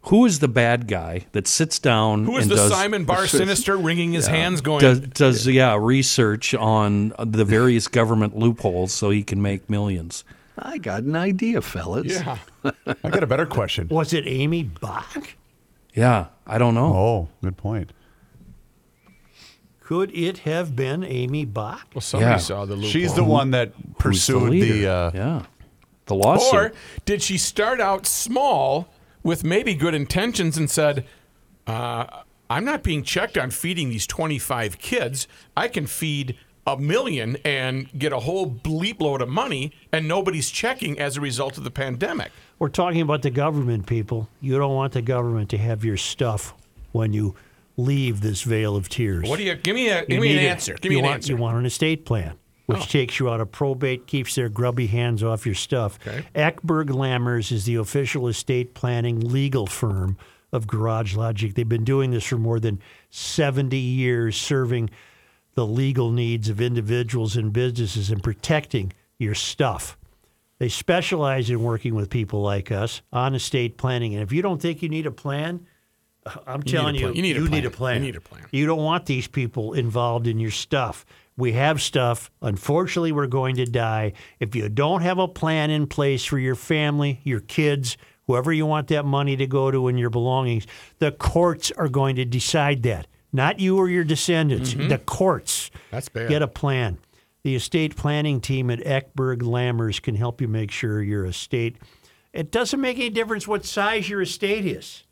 S3: Who is the bad guy that sits down
S4: Who is
S3: and
S4: the
S3: does
S4: Simon Bar Sinister wringing his hands going,
S3: does, does yeah research on the various government loopholes so he can make millions?
S2: I got an idea, fellas.
S4: yeah.
S6: I got a better question.
S1: Was it Aimee Bock?
S3: Yeah, I don't know.
S6: Oh, good point.
S1: Could it have been Aimee Bock?
S4: Well, somebody
S3: Yeah.
S4: saw the loophole.
S6: She's the one that pursued the.
S3: leader?
S6: uh,
S3: yeah, the lawsuit.
S4: Or did she start out small with maybe good intentions and said, uh, I'm not being checked on feeding these 25 kids. I can feed a million and get a whole bleep load of money, and nobody's checking as a result of the pandemic.
S1: We're talking about the government, people. You don't want the government to have your stuff when you leave this veil of tears.
S4: What do you give me? A,
S1: You
S4: give me an answer. Give
S1: you
S4: me an
S1: want,
S4: answer.
S1: You want an estate plan, which
S4: Oh.
S1: takes you out of probate, keeps their grubby hands off your stuff.
S4: Okay.
S1: Eckberg Lammers is the official estate planning legal firm of Garage Logic. They've been doing this for more than 70 years, serving the legal needs of individuals and businesses and protecting your stuff. They specialize in working with people like us on estate planning. And if you don't think you need a plan, I'm
S4: a
S1: telling you.
S4: You need a
S1: need a
S4: plan. You need a plan.
S1: You don't want these people involved in your stuff. We have stuff. Unfortunately, we're going to die. If you don't have a plan in place for your family, your kids, whoever you want that money to go to and your belongings, the courts are going to decide that. Not you or your descendants. The courts.
S4: Mm-hmm. That's bad.
S1: Get a plan. The estate planning team at Eckberg Lammers can help you make sure your estate. It doesn't make any difference what size your estate is.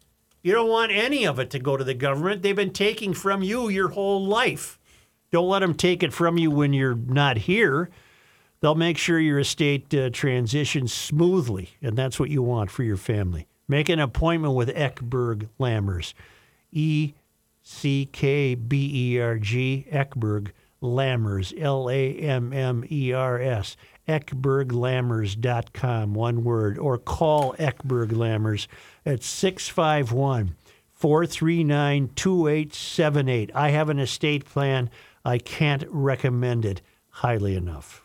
S1: You don't want any of it to go to the government. They've been taking from you your whole life. Don't let them take it from you when you're not here. They'll make sure your estate uh, transitions smoothly, and that's what you want for your family. Make an appointment with Eckberg Lammers. E C K B E R G, Eckberg Lammers, L A M M E R S, eckberglammers.com, one word, or call Eckberg Lammers at 651 439 2878. I have an estate plan. I can't recommend it highly enough.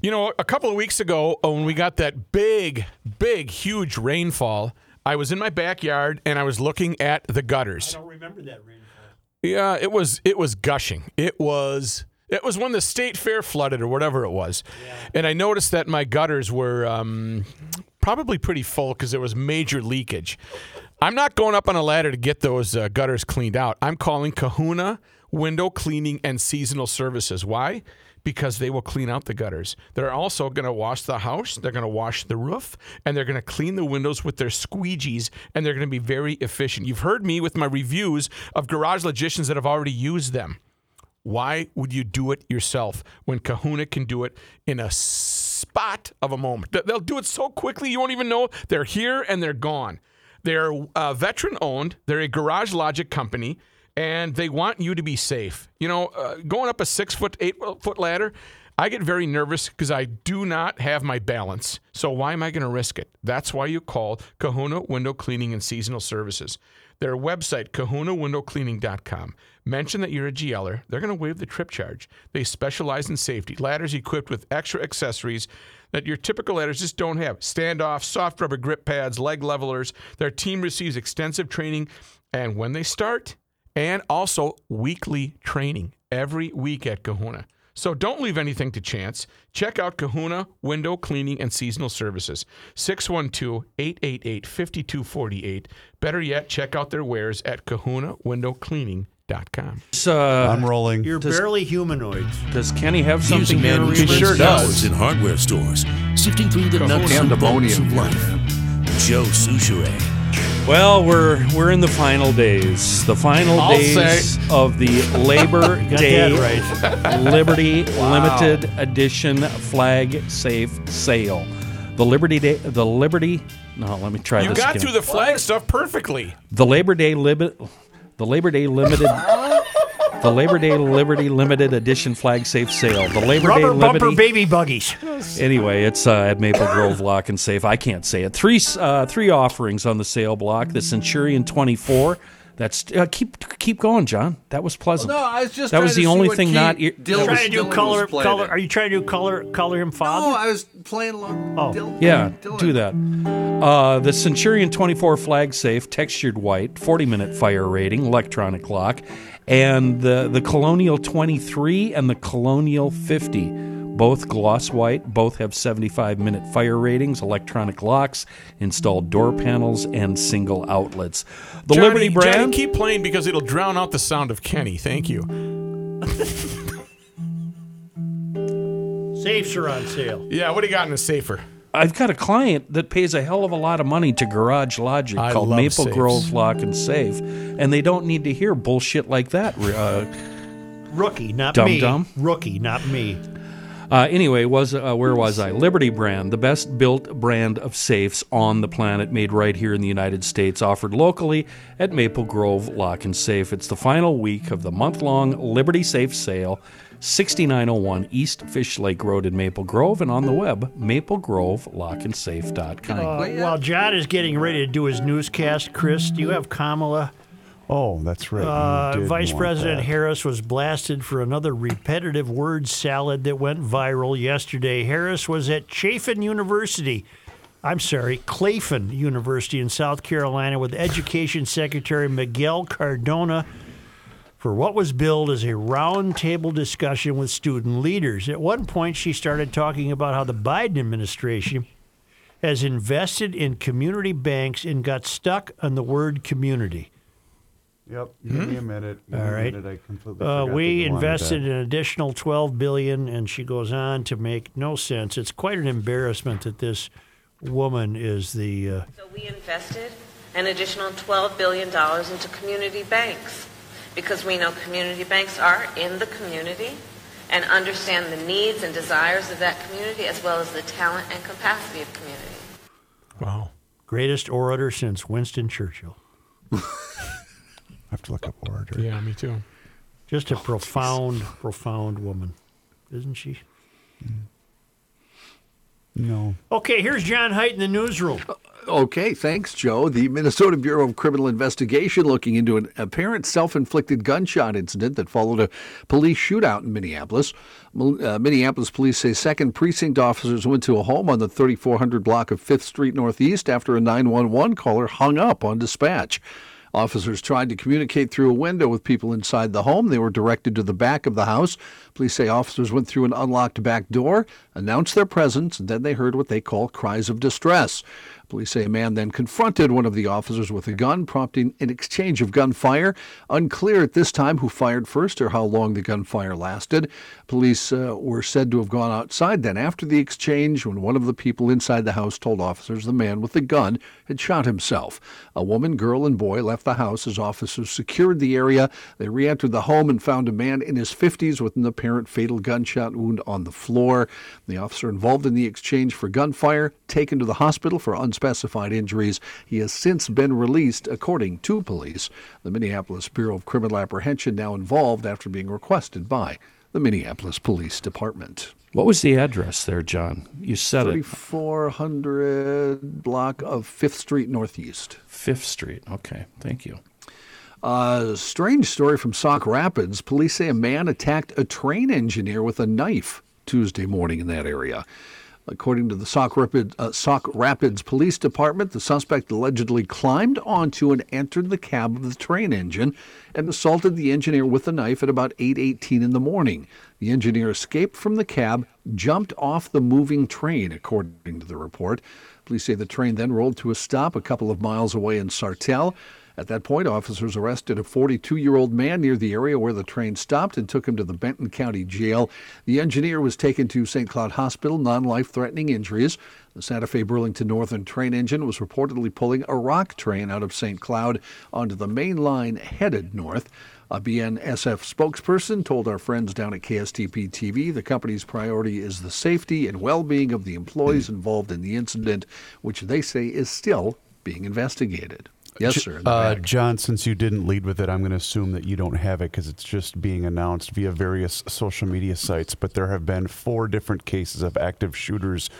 S4: You know, a couple of weeks ago, uh, when we got that big, big, huge rainfall, I was in my backyard and I was looking at the gutters.
S1: I don't remember that rainfall.
S4: Yeah, it was it was gushing. It was it was when the state fair flooded or whatever it was, and I noticed that my gutters were um, probably pretty full because there was major leakage. I'm not going up on a ladder to get those uh, gutters cleaned out. I'm calling Kahuna Window Cleaning and Seasonal Services. Why? Because they will clean out the gutters. They're also going to wash the house. They're going to wash the roof, and they're going to clean the windows with their squeegees, and they're going to be very efficient. You've heard me with my reviews of garage logicians that have already used them. Why would you do it yourself when Kahuna can do it in a spot of a moment? They- They'll do it so quickly you won't even know they're here and they're gone. They're uh, veteran owned. They're a Garage Logic company, and they want you to be safe. You know, uh, going up a six foot, eight foot ladder, I get very nervous because I do not have my balance. So why am I going to risk it? That's why you call Kahuna Window Cleaning and Seasonal Services. Their website, kahunawindowcleaning.com. Mention that you're a GLer. They're going to waive the trip charge. They specialize in safety. Ladders equipped with extra accessories that your typical ladders just don't have. Standoff, soft rubber grip pads, leg levelers. Their team receives extensive training. And when they start, and also weekly training every week at Kahuna. So don't leave anything to chance. Check out Kahuna Window Cleaning and Seasonal Services, 612 888 5248. Better yet, check out their wares at kahunawindowcleaning.com.
S3: Uh,
S6: I'm rolling.
S1: You're barely humanoid.
S3: does Kenny have something
S8: man
S3: here?
S8: who
S3: Reavers?
S8: spends
S6: sure does.
S8: in hardware stores, sifting through the nuts and bolts of life. Joe Soucheray.
S3: Well, we're we're in the final days. The final
S4: I'll
S3: days of the Labor Day. Liberty Limited Edition Flag Safe Sale. The Liberty Day. The Liberty. No, let me try
S4: You
S3: this
S4: got
S3: again.
S4: through the flag stuff perfectly.
S3: the Labor Day Libit. The Labor Day Limited. The Labor Day Liberty Limited Edition Flag Safe Sale. The Labor Day
S1: Rubber bumper
S3: Liberty.
S1: baby buggies.
S3: Anyway, it's uh, at Maple Grove Lock and Safe. I can't say it. Three uh, three offerings on the sale block. The Centurion 24. That's uh, keep keep going, John. That was pleasant.
S2: No, I was just
S3: that was the
S2: to
S3: only thing
S2: key
S3: not. e-
S2: Dylan
S1: trying to do
S2: Dylan
S1: color. Color.
S2: it.
S1: Are you trying to do color? Color him father?
S2: No, I was playing along.
S1: Oh.
S2: Dylan-
S3: Yeah,
S2: Dylan.
S3: do that. Uh, the Centurion 24 flag safe, textured white, 40 minute fire rating, electronic lock, and the, the Colonial 23 and the Colonial 50. Both gloss white, both have 75 minute fire ratings, electronic locks, installed door panels, and single outlets. The
S4: Johnny,
S3: Liberty brand.
S4: Johnny, keep playing because it'll drown out the sound of Kenny. Thank you.
S1: Safes are on sale.
S4: Yeah, what do you got in the safer?
S3: I've got a client that pays a hell of a lot of money to Garage Logic
S4: I
S3: called Maple
S4: safes.
S3: Grove Lock and Safe, and they don't need to hear bullshit like that. Uh,
S1: Rookie, not
S3: Dum
S1: me.
S3: dum.
S1: Rookie, not me.
S3: Uh, anyway, was uh, where was I? Liberty brand, the best built brand of safes on the planet, made right here in the United States, offered locally at Maple Grove Lock and Safe. It's the final week of the month-long Liberty Safe Sale, 6901 East Fish Lake Road in Maple Grove, and on the web, maplegrovelockandsafe.com.
S1: Uh, while John is getting ready to do his newscast, Chris, do you have Kamala?
S6: Oh, that's right.
S1: Uh, Vice President
S6: that.
S1: Harris was blasted for another repetitive word salad that went viral yesterday. Harris was at Chafin University. I'm sorry, Claflin University in South Carolina with Education Secretary Miguel Cardona for what was billed as a roundtable discussion with student leaders. At one point, she started talking about how the Biden administration has invested in community banks and got stuck on the word community.
S6: Yep. Give me a minute. Give
S1: All
S6: me a
S1: right.
S6: minute. I completely
S1: Uh, we invested an additional 12 billion, and she goes on to make no sense. It's quite an embarrassment that this woman is the. Uh,
S9: So we invested an additional $12 billion into community banks because we know community banks are in the community and understand the needs and desires of that community as well as the talent and capacity of community.
S4: Wow.
S1: greatest orator since Winston Churchill.
S6: I have to look up orator.
S4: Yeah, me too.
S1: Just a profound, profound woman, isn't she?
S6: No.
S1: Okay, here's John Hines in the newsroom.
S2: Okay, thanks, Joe. The Minnesota Bureau of Criminal Investigation looking into an apparent self inflicted gunshot incident that followed a police shootout in Minneapolis. Uh, Minneapolis police say second precinct officers went to a home on the 3400 block of 5th Street Northeast after a 911 caller hung up on dispatch. Officers tried to communicate through a window with people inside the home. They were directed to the back of the house. Police say officers went through an unlocked back door, announced their presence, and then they heard what they call cries of distress. Police say a man then confronted one of the officers with a gun, prompting an exchange of gunfire. Unclear at this time who fired first or how long the gunfire lasted. Police uh, were said to have gone outside then after the exchange when one of the people inside the house told officers the man with the gun had shot himself. A woman, girl, and boy left the house as officers secured the area. They re entered the home and found a man in his 50s with an apparent fatal gunshot wound on the floor. The officer involved in the exchange for gunfire taken to the hospital for unspecified injuries. He has since been released, according to police. The Minneapolis Bureau of Criminal Apprehension now involved after being requested by the Minneapolis Police Department.
S3: What was the address there, John? You said it.
S2: 3400 block of 5th Street Northeast.
S3: Fifth Street. Okay, thank you.
S2: A strange story from Sauk Rapids. Police say a man attacked a train engineer with a knife Tuesday morning in that area. According to the Sauk Rapids, uh, Rapids Police Department, the suspect allegedly climbed onto and entered the cab of the train engine and assaulted the engineer with a knife at about 8:18 in the morning. The engineer escaped from the cab, jumped off the moving train, according to the report. Police say the train then rolled to a stop a couple of miles away in Sartell. At that point, officers arrested a 42 year old man near the area where the train stopped and took him to the Benton County Jail. The engineer was taken to St. Cloud Hospital, non life threatening injuries. The Santa Fe Burlington Northern train engine was reportedly pulling a rock train out of St. Cloud onto the main line headed north. A BNSF spokesperson told our friends down at KSTP TV the company's priority is the safety and well being of the employees involved in the incident, which they say is still being investigated. Yes, sir.
S6: Uh. John, since you didn't lead with it, I'm going to assume that you don't have it because it's just being announced via various social media sites. But there have been four different cases of active shooters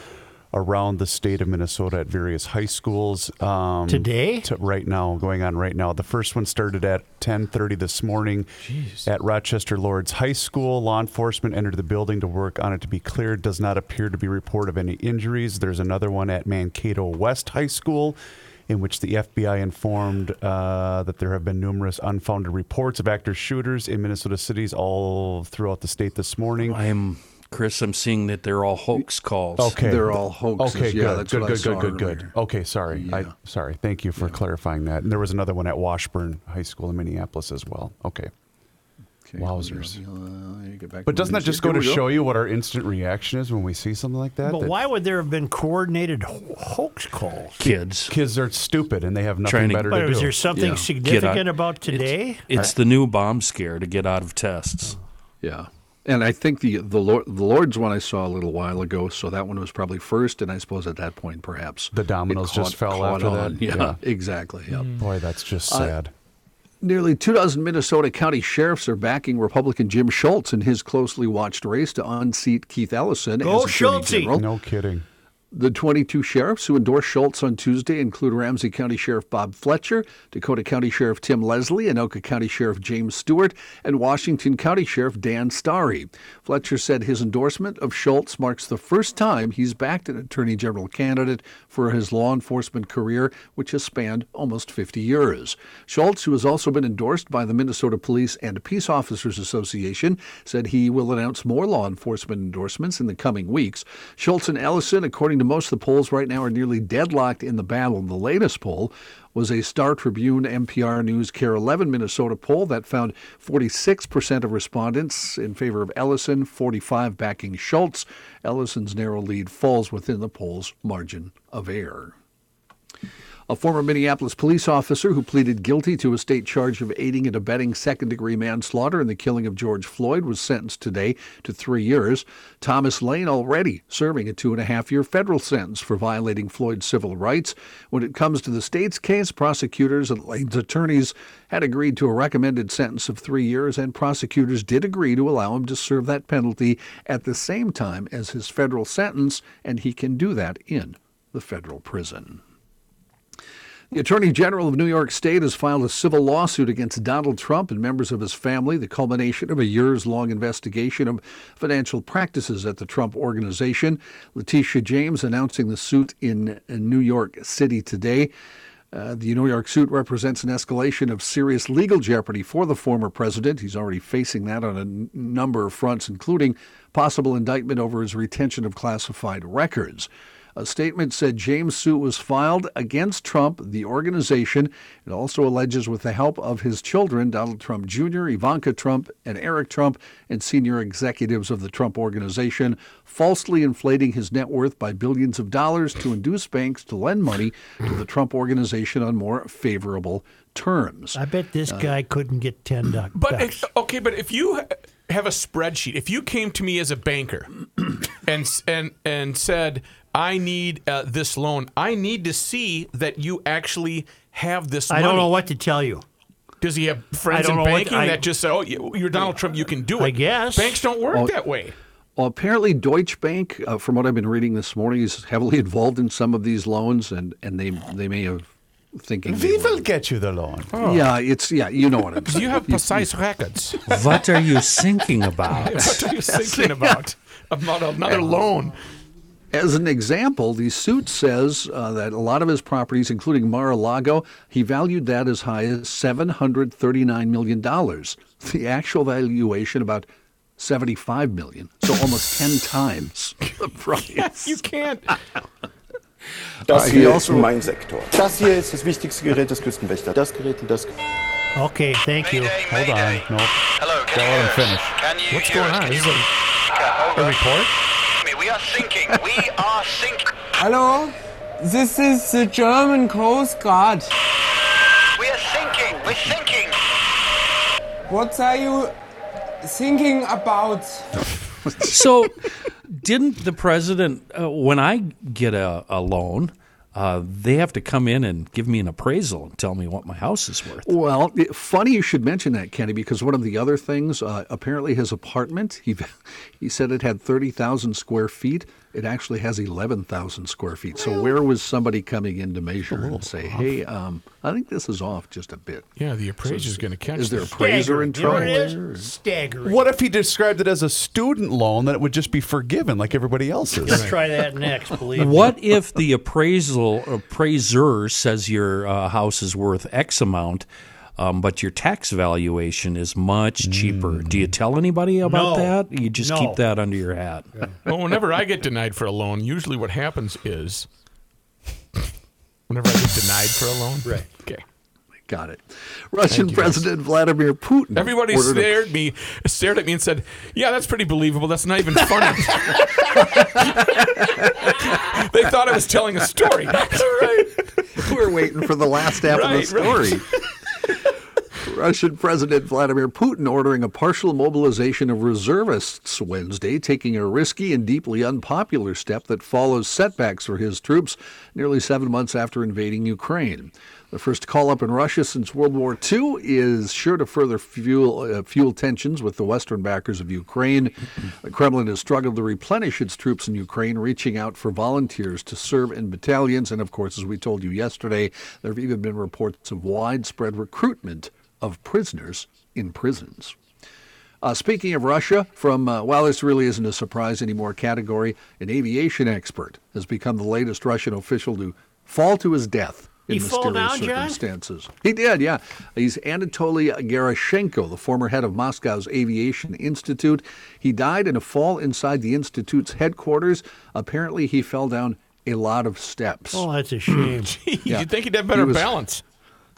S6: around the state of Minnesota at various high schools. Um,
S1: Today?
S6: to right now, going on right now. The first one started at 10:30 this morning at Rochester Lourdes High School. Law enforcement entered the building to work on it to be cleared. Does not appear to be report of any injuries. There's another one at Mankato West High School. In which the FBI informed uh, that there have been numerous unfounded reports of active shooters in Minnesota cities all throughout the state this morning.
S3: I'm Chris. I'm seeing that they're all hoax calls.
S6: Okay,
S2: They're all hoaxes.
S6: Okay,
S2: Yeah,
S6: good,
S2: that's
S6: good, good, good, good, good. Okay, sorry. I sorry. Thank you for clarifying that. And there was another one at Washburn High School in Minneapolis as well. Okay.
S2: Okay,
S6: Wowzers.
S2: uh, you get
S6: But doesn't that just go to show you what our instant reaction is when we see something like that?
S1: But
S6: That
S1: why would there have been coordinated ho- hoax calls?
S3: Kids.
S6: Kids are stupid and they have nothing
S3: Trying to-
S6: better
S1: But
S6: to
S1: was
S6: do.
S1: there something
S2: Yeah.
S1: Significant
S3: out-
S1: about today?
S3: It's the new bomb scare to get out of tests.
S2: Yeah. And I think the the Lourdes, the Lourdes' one I saw a little while ago, so that one was probably first, and I suppose at that point perhaps
S6: The dominoes
S2: it
S6: just fell
S2: caught
S6: after
S2: on.
S6: that?
S2: Yeah,
S6: Yeah.
S2: exactly. Yeah.
S6: Boy, that's just
S2: Uh,
S6: sad.
S2: Nearly two dozen Minnesota county sheriffs are backing Republican Jim Schultz in his closely watched race to unseat Keith Ellison
S1: Go
S2: as Attorney
S1: Schultzy!
S2: General.
S6: no kidding.
S2: The 22 sheriffs who endorsed Schultz on Tuesday include Ramsey County Sheriff Bob Fletcher, Dakota County Sheriff Tim Leslie, Anoka County Sheriff James Stuart, and Washington County Sheriff Dan Starry. Fletcher said his endorsement of Schultz marks the first time he's backed an Attorney General candidate for his law enforcement career, which has spanned almost 50 years. Schultz, who has also been endorsed by the Minnesota Police and Peace Officers Association, said he will announce more law enforcement endorsements in the coming weeks. Schultz and Ellison, according to most of the polls right now, are nearly deadlocked in the battle. The latest poll was a Star Tribune MPR News KARE 11 Minnesota poll that found 46% of respondents in favor of Ellison, 45 backing Schultz. Ellison's narrow lead falls within the poll's margin of error. A former Minneapolis police officer who pleaded guilty to a state charge of aiding and abetting second degree manslaughter in the killing of George Floyd was sentenced today to three years. Thomas Lane already serving a two and a half year federal sentence for violating Floyd's civil rights. When it comes to the state's case, prosecutors and Lane's attorneys had agreed to a recommended sentence of three years, and prosecutors did agree to allow him to serve that penalty at the same time as his federal sentence, and he can do that in the federal prison. The Attorney General of New York State has filed a civil lawsuit against Donald Trump and members of his family, the culmination of a years long investigation of financial practices at the Trump Organization. Letitia James announcing the suit in New York City today. Uh, the New York suit represents an escalation of serious legal jeopardy for the former president. He's already facing that on a n- number of fronts, including possible indictment over his retention of classified records. A statement said James' suit was filed against Trump, the organization. It also alleges, with the help of his children, Donald Trump Jr., Ivanka Trump, and Eric Trump, and senior executives of the Trump organization, falsely inflating his net worth by billions of dollars to induce banks to lend money to the Trump organization on more favorable terms.
S1: I bet this uh, guy couldn't get ten duck-
S4: But
S1: bucks.
S4: if, okay, but if you have a spreadsheet, if you came to me as a banker and and and said, "I need uh, this loan," I need to see that you actually have this. Loan.
S1: I
S4: money.
S1: don't know what to tell you.
S4: Does he have friends
S1: I don't
S4: in
S1: know what-
S4: banking
S1: I-
S4: that just say, "Oh, you- you're Donald Trump, you can do it"?
S1: I guess.
S4: banks don't work
S2: Oh,
S4: that way.
S2: Well, apparently Deutsche Bank, uh, from what I've been reading this morning, is heavily involved in some of these loans, and, and they they may have thinking. they
S6: We will get you the loan.
S2: Yeah, it's yeah, you know what I'm saying.
S4: You have precise records.
S3: What are you thinking about?
S4: what are you thinking about? About another loan?
S2: As an example, the suit says uh, that a lot of his properties, including Mar-a-Lago, he valued that as high as $739 million. The actual valuation about 75 million, so almost 10 times the price.
S4: You can't.
S10: Das
S2: Uh,
S10: hier ist mein Sektor. Das hier ist das wichtigste Gerät des Küstenwächters. Das Gerät und das
S1: Okay, thank you.
S6: Hold on. No.
S11: Hello,
S6: Gotta let him finish.
S11: Can you
S4: What's going on? Is
S11: you-
S4: this
S11: Hold
S4: a report?
S11: We are sinking. We are sinking.
S12: Hello, this is the German Coast Guard.
S11: We are sinking. We're sinking.
S12: What are you thinking about?
S3: so, didn't the president, uh, when I get a, a loan, uh, they have to come in and give me an appraisal and tell me what my house is worth.
S2: Well, funny you should mention that, Kenny, because one of the other things, uh, apparently his apartment, he he said it had thirty thousand square feet. It actually has eleven thousand square feet. So where was somebody coming in to measure and say, "Hey, um, I think this is off just a bit"?
S4: Yeah, the appraiser's going to catch
S2: Is there a
S4: this.
S2: appraiser in
S1: You know what
S2: trouble?
S1: it? Staggering.
S6: What if he described it as a student loan that it would just be forgiven like everybody else's?
S1: Let's try that next, believe me.
S3: What if the appraisal appraiser says your uh, house is worth X amount, um, but your tax valuation is much cheaper? Do you tell anybody about
S1: No.
S3: that? You just
S1: No.
S3: keep that under your hat.
S4: Well, whenever I get denied for a loan, usually what happens is, whenever I get denied for a loan,
S1: Right.
S4: Okay.
S2: Got it. Russian
S4: you, guys.
S2: President Vladimir Putin.
S4: Everybody
S2: ordered a-
S4: stared me, stared at me, and said, "Yeah, that's pretty believable. That's not even funny." they thought I was telling a story. right.
S2: We're waiting for the last half
S4: Right,
S2: of the story. Russian President Vladimir Putin ordering a partial mobilization of reservists Wednesday, taking a risky and deeply unpopular step that follows setbacks for his troops nearly seven months after invading Ukraine. The first call up in Russia since World War II is sure to further fuel uh, fuel tensions with the Western backers of Ukraine. The Kremlin has struggled to replenish its troops in Ukraine, reaching out for volunteers to serve in battalions. And of course, as we told you yesterday, there have even been reports of widespread recruitment of prisoners in prisons. Uh, speaking of Russia, from, uh, well, this really isn't a surprise anymore category, an aviation expert has become the latest Russian official to fall to his death in
S1: He fall
S2: mysterious
S1: down, John?
S2: circumstances. He did, yeah. He's Anatoly Gerashchenko, the former head of Moscow's Aviation Institute. He died in a fall inside the institute's headquarters. Apparently, he fell down a lot of steps.
S1: Oh, that's a shame.
S2: Yeah.
S4: You'd think he'd have better
S2: He was-
S4: balance.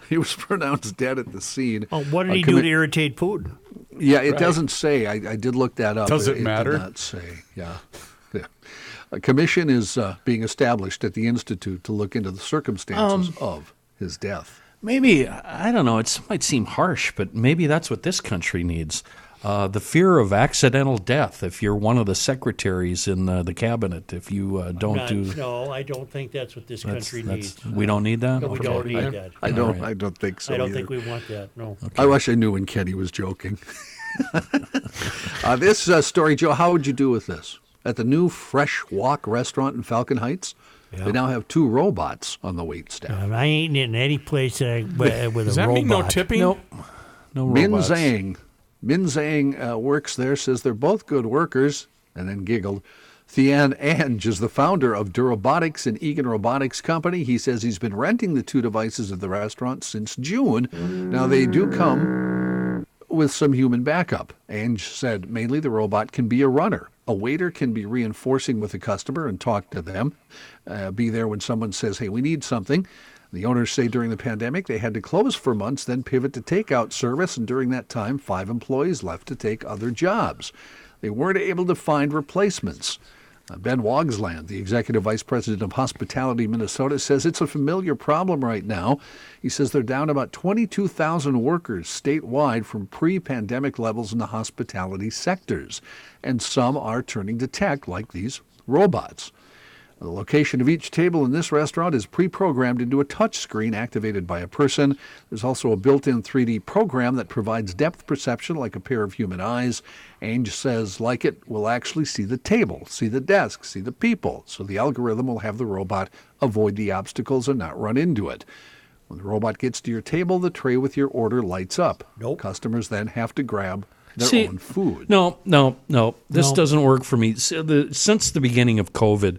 S2: He was pronounced dead at the scene.
S1: Oh, what did he do
S2: commi-
S1: to irritate Putin?
S2: Yeah, it
S4: Right.
S2: doesn't say. I, I did look that up.
S6: Does it
S2: Did
S6: matter?
S2: not say. Yeah. Yeah. A commission is uh, being established at the institute to look into the circumstances
S1: Um,
S2: of his death.
S3: Maybe I don't know. It might seem harsh, but maybe that's what this country needs: uh, the fear of accidental death. If you're one of the secretaries in uh, the cabinet, if you uh, don't
S1: Not-
S3: do,
S1: no, I don't think that's what this
S3: that's-
S1: country
S3: that's-
S1: needs.
S3: we don't need that.
S1: No, we
S3: Okay.
S1: don't need that.
S2: I don't.
S3: All right.
S2: I don't think so.
S1: I don't
S2: either.
S1: think we want that. No.
S2: I wish I knew when Kenny was joking. uh, this uh, story, Joe. How would you do with this? At the new Fresh Walk restaurant in Falcon Heights, they now have two robots on the wait staff.
S1: Um, I ain't in any place that I, wi- with
S4: Does
S1: a
S4: that
S1: robot.
S4: mean no tipping?
S3: Nope. No
S2: Min
S3: robots.
S2: Zhang. Min Zhang uh, works there, says they're both good workers, and then giggled. Thian Ange is the founder of Durobotics and Egan Robotics Company. He says he's been renting the two devices at the restaurant since June. Now, they do come with some human backup. Ange said mainly the robot can be a runner. A waiter can be reinforcing with a customer and talk to them, uh, be there when someone says, hey, we need something. The owners say during the pandemic they had to close for months, then pivot to takeout service, and during that time, five employees left to take other jobs. They weren't able to find replacements. Uh, Ben Wogsland, the executive vice president of Hospitality Minnesota, says it's a familiar problem right now. He says they're down about 22,000 workers statewide from pre pandemic levels in the hospitality sectors, and some are turning to tech like these robots. The location of each table in this restaurant is pre programmed into a touch screen activated by a person. There's also a built in 3D program that provides depth perception like a pair of human eyes. Ange says, like it, will actually see the table, see the desk, see the people. So the algorithm will have the robot avoid the obstacles and not run into it. When the robot gets to your table, the tray with your order lights up.
S1: Nope.
S2: Customers then have to grab their
S3: See,
S2: own food.
S3: No, no, no. This
S1: No.
S3: doesn't work for me. Since the beginning of COVID,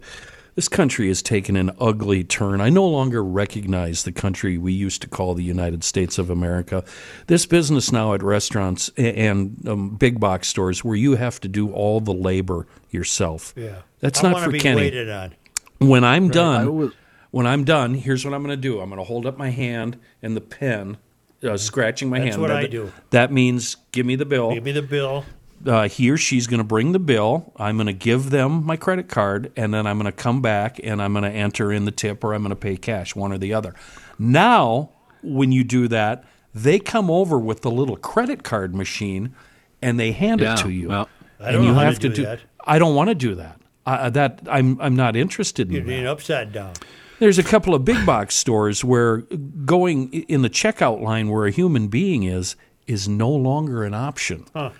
S3: this country has taken an ugly turn. I no longer recognize the country we used to call the United States of America. This business now at restaurants and um, big box stores where you have to do all the labor yourself.
S1: Yeah.
S3: That's
S1: I
S3: not for
S1: be
S3: Kenny.
S1: waited on.
S3: When I'm
S2: I
S3: done,
S2: was-
S3: when I'm done, here's what I'm going to do. I'm going to hold up my hand and the pen, uh, scratching my
S1: That's
S3: hand.
S1: That's what
S3: That-
S1: I do.
S3: That means give me the bill
S1: Give me the bill.
S3: Uh, he or she's going to bring the bill. I'm going to give them my credit card, and then I'm going to come back and I'm going to enter in the tip or I'm going to pay cash, one or the other. Now, when you do that, they come over with the little credit card machine and they hand
S2: Yeah,
S3: it to you.
S2: well-
S1: I
S3: and
S1: don't
S3: you
S1: know how
S3: have
S1: to do that.
S3: I don't want to do that. Uh, that I'm I'm not interested in.
S1: You're
S3: in
S1: being
S3: that.
S1: upside down.
S3: There's a couple of big box stores where going in the checkout line where a human being is is no longer an option.
S1: Huh.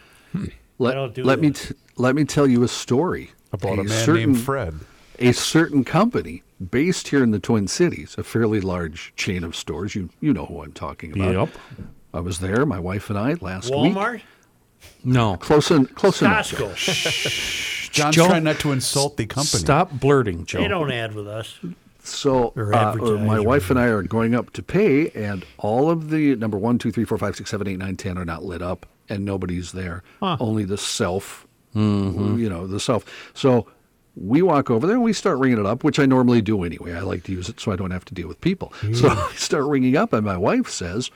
S2: Let,
S1: don't do
S2: let me t- let me tell you a story
S6: About a man named Fred.
S2: A certain company based here in the Twin Cities, a fairly large chain of stores. You you know who I'm talking about.
S3: Yep.
S2: I was there, my wife and I last week.
S1: Walmart?
S3: No.
S2: Close in, close enough.
S1: Costco.
S6: John's
S3: Joe,
S6: trying not to insult the company.
S3: Stop blurting, Joe.
S1: They don't ad with us.
S2: So uh, my wife and I are going up to pay, and all of the number one, two, three, four, five, six, seven, eight, nine, ten are not lit up, and nobody's there. Only the self, you know, the self. So we walk over there and we start ringing it up, which I normally do anyway. I like to use it so I don't have to deal with people. So I start ringing up, and my wife says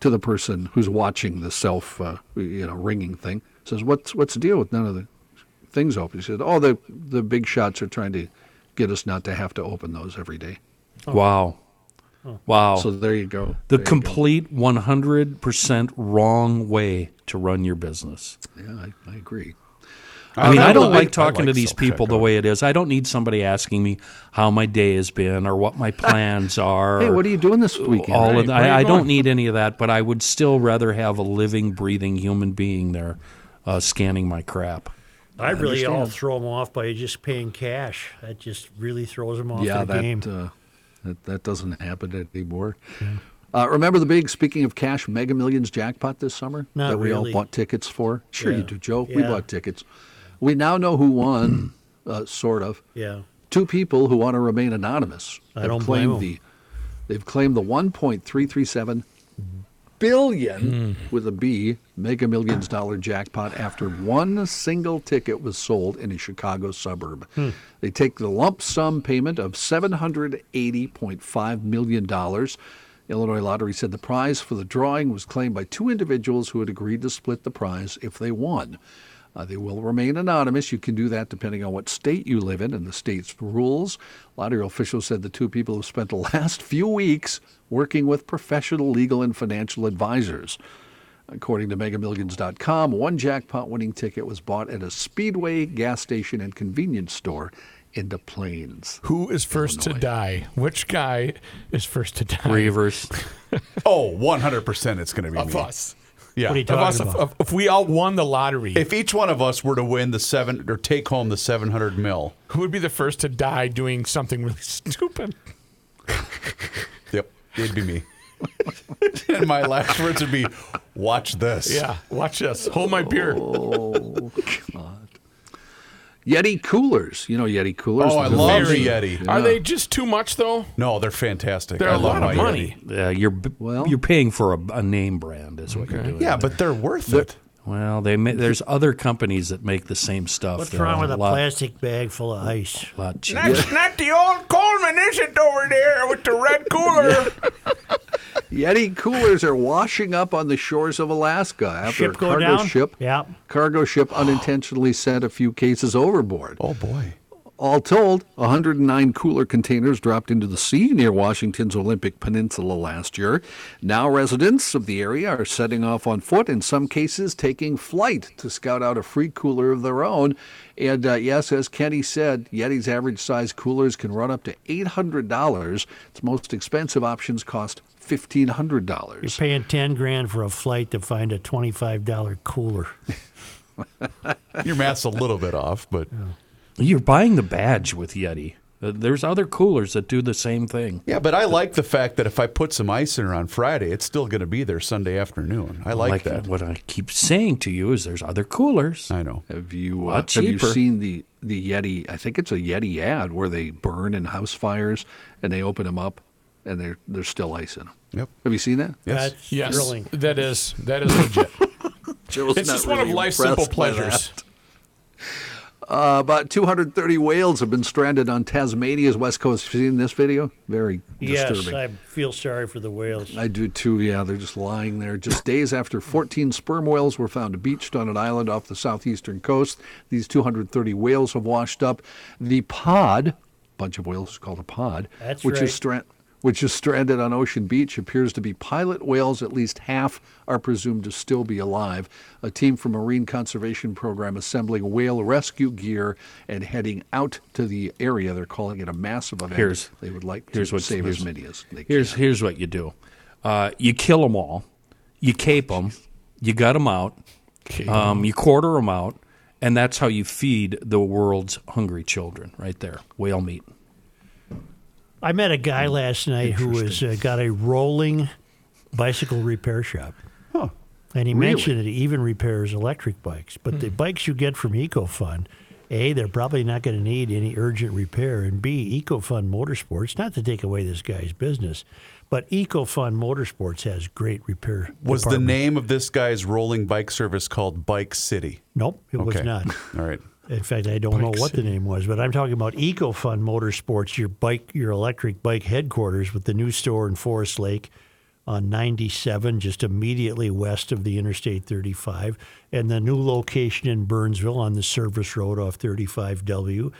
S2: to the person who's watching the self, uh, you know, ringing thing, says, "What's what's the deal with none of the things open?" She said, "Oh, the the big shots are trying to get us not to have to open those every day."
S3: Wow. Wow.
S2: So there you go.
S3: the
S2: There you go.
S3: complete 100% wrong way to run your business.
S2: Yeah, I, I agree.
S3: I mean, I, don't
S6: I-
S3: like
S6: I
S3: talking to these people the way it is. I don't need somebody asking me how my day has been or what my plans are.
S2: Hey, what are you doing this weekend?
S3: all
S2: Right,
S3: of
S2: where
S3: I, I don't need any of that, but I would still rather have a living, breathing human being there uh, scanning my crap.
S1: I really all
S2: understand.
S1: throw them off by just paying cash. That just really throws them off
S2: Yeah,
S1: the
S2: that,
S1: game.
S2: uh, that that doesn't happen anymore. Uh, remember the big speaking of cash Mega Millions jackpot this summer
S1: Not
S2: that we
S1: really.
S2: all bought tickets for? Sure, you do, Joe. We bought tickets. We now know who won, uh, sort of.
S1: yeah.
S2: Two people who want to remain anonymous.
S1: I
S2: have
S1: don't blame
S2: claimed
S1: 'em.
S2: the they've claimed the 1.337 billion hmm. with a B Mega Millions dollar jackpot after one single ticket was sold in a Chicago suburb. Hmm. They take the lump sum payment of 780.5 million dollars. Illinois Lottery said the prize for the drawing was claimed by two individuals who had agreed to split the prize if they won. Uh, they will remain anonymous. You can do that depending on what state you live in and the state's rules. Lottery officials said the two people have spent the last few weeks working with professional legal and financial advisors. According to megamillions.com, one jackpot winning ticket was bought at a Speedway gas station and convenience store in Des Plaines.
S4: Who is first to die? Which guy is first to die?
S3: Reavers.
S6: Oh, 100% it's going to be
S4: Of
S6: me.
S4: us.
S6: Yeah.
S1: What are you
S4: Of
S1: talking
S4: us, if,
S1: about?
S4: if- if we all won the lottery,
S6: If each one of us were to win the seven or take home the 700 mil,
S4: who would be the first to die doing something really stupid?
S6: yep, it'd be me. and my last words would be, "Watch this."
S4: Yeah, watch this. Hold my beer.
S2: Oh, God. Yeti coolers. You know Yeti coolers?
S6: Oh, I love
S2: ones?
S6: the Yeti.
S4: Are they just too much though?
S6: No, they're fantastic.
S4: They're
S6: I
S4: a
S6: love
S4: lot of money.
S6: Yeti.
S3: Yeah, you're
S2: Well-
S3: you're paying for a, a name brand is what you're doing.
S6: Yeah, but they're worth it.
S3: Well, they ma- there's other companies that make the same stuff.
S1: What's
S3: They're
S1: wrong with a
S3: lot,
S1: plastic bag full of ice?
S3: lot cheaper.
S4: That's not the old Coleman, is it, over there with the red cooler?
S2: Yeti coolers are washing up on the shores of Alaska after
S1: Ship
S2: a
S1: go
S2: cargo
S1: down?
S2: ship
S1: Yeah.
S2: cargo ship unintentionally sent a few cases overboard.
S6: Oh boy.
S2: All told, 109 cooler containers dropped into the sea near Washington's Olympic Peninsula last year. Now residents of the area are setting off on foot, in some cases taking flight to scout out a free cooler of their own. And uh, yes, as Kenny said, Yeti's average size coolers can run up to $800. Its most expensive options cost $1,500.
S1: You're
S2: $1,500.
S1: paying ten grand for a flight to find a twenty-five dollar cooler.
S6: Your math's a little bit off, but
S3: You're buying the badge with Yeti. Uh, There's other coolers that do the same thing.
S6: yeah, but I like the fact that if I put some ice in her on Friday, it's still going to be there Sunday afternoon. I like, that.
S3: What I keep saying to you is there's other coolers.
S6: I know.
S2: Have you uh, have you seen the the Yeti? I think it's a Yeti ad where they burn in house fires and they open them up and they're there's still ice in them.
S6: Yep.
S2: Have you seen that?
S6: Yes.
S1: That's
S4: yes,
S1: thrilling.
S4: that is that is legit. It's
S2: not
S4: just one of life's simple pleasures.
S2: Uh, about 230 whales have been stranded on Tasmania's west coast. Have you seen this video? Very
S1: Yes,
S2: disturbing.
S1: I feel sorry for the whales.
S2: I do too. Yeah, they're just lying there. Just days after 14 sperm whales were found beached on an island off the southeastern coast, these 230 whales have washed up. The pod, bunch of whales called a pod,
S1: That's
S2: which
S1: right.
S2: is strand, which is stranded on Ocean Beach, appears to be pilot whales. At least half are presumed to still be alive. A team from Marine Conservation Program assembling whale rescue gear and heading out to the area. They're calling it a massive event.
S3: Here's-
S2: they would like to
S3: here's what-
S2: save
S3: here's-
S2: as many as they
S3: Here's
S2: can.
S3: here's what you do: uh, you kill them all, you cape them, you gut them out, um, you quarter them out, and that's how you feed the world's hungry children. Right there, whale meat.
S1: I met a guy last night who has uh, got a rolling bicycle repair shop. And he
S6: Really?
S1: mentioned that he even repairs electric bikes. But the bikes you get from EcoFund, A, they're probably not going to need any urgent repair. And B, EcoFund Motorsports, not to take away this guy's business, but EcoFund Motorsports has great repair.
S6: Was the name of this guy's rolling bike service called Bike City?
S1: Nope, it was not.
S6: All right.
S1: In fact, I don't know what the name was, but I'm talking about EcoFund Motorsports, your bike, your electric bike headquarters with the new store in Forest Lake on 97, just immediately west of the Interstate 35, and the new location in Burnsville on the service road off 35W.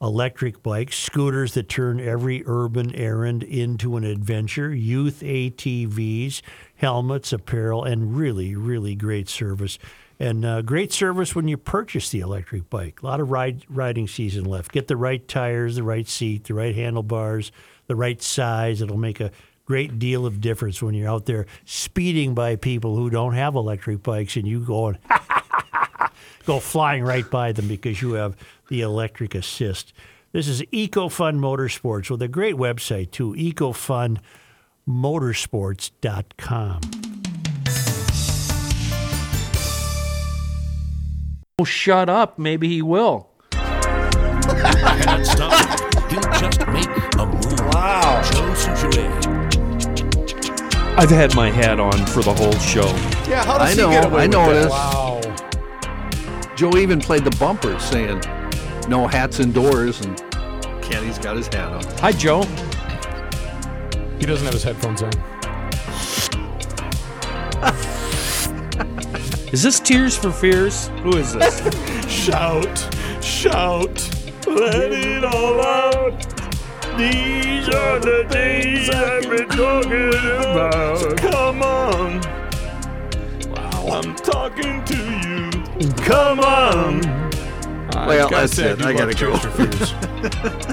S1: Electric bikes, scooters that turn every urban errand into an adventure, youth ATVs, helmets, apparel, and really, really great service. And uh, great service when you purchase the electric bike. A lot of ride, riding season left. Get the right tires, the right seat, the right handlebars, the right size. It'll make a great deal of difference when you're out there speeding by people who don't have electric bikes and you go and go flying right by them because you have the electric assist. This is EcoFund Motorsports with a great website too, ecofundmotorsports.com.
S3: Oh, shut up. Maybe he will.
S8: Cannot stop him. He'll just make a move. Wow.
S3: I've had my hat on for the whole show.
S6: Yeah, how does
S2: I
S6: he
S2: know,
S6: get away
S2: I know
S6: with
S2: it
S6: that?
S2: is.
S6: Wow.
S2: Joe even played the bumper saying, no hats indoors, and Kenny's got his hat on.
S3: Hi, Joe.
S4: He doesn't have his headphones on.
S3: Is this Tears for Fears? Who is this?
S1: Shout, shout, let it all out. These are the days I've been talking about. Come on. I'm talking to you. Come on.
S2: Well,
S4: gotta
S2: that's it. I gotta go.
S4: Tears for Fears.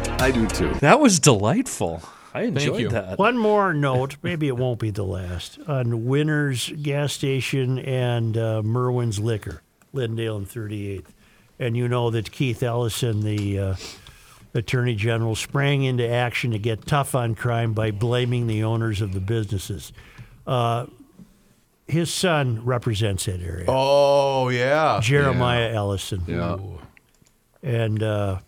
S2: I do too.
S3: that was delightful. I enjoyed
S4: you.
S3: that.
S1: One more note, maybe it won't be the last, on Winners Gas Station and uh, Merwin's Liquor, Lyndale and 38th. And you know that Keith Ellison, the uh, Attorney General, sprang into action to get tough on crime by blaming the owners of the businesses. Uh, his son represents that area,
S6: Oh, yeah.
S1: Jeremiah Ellison.
S2: Yeah.
S1: And uh,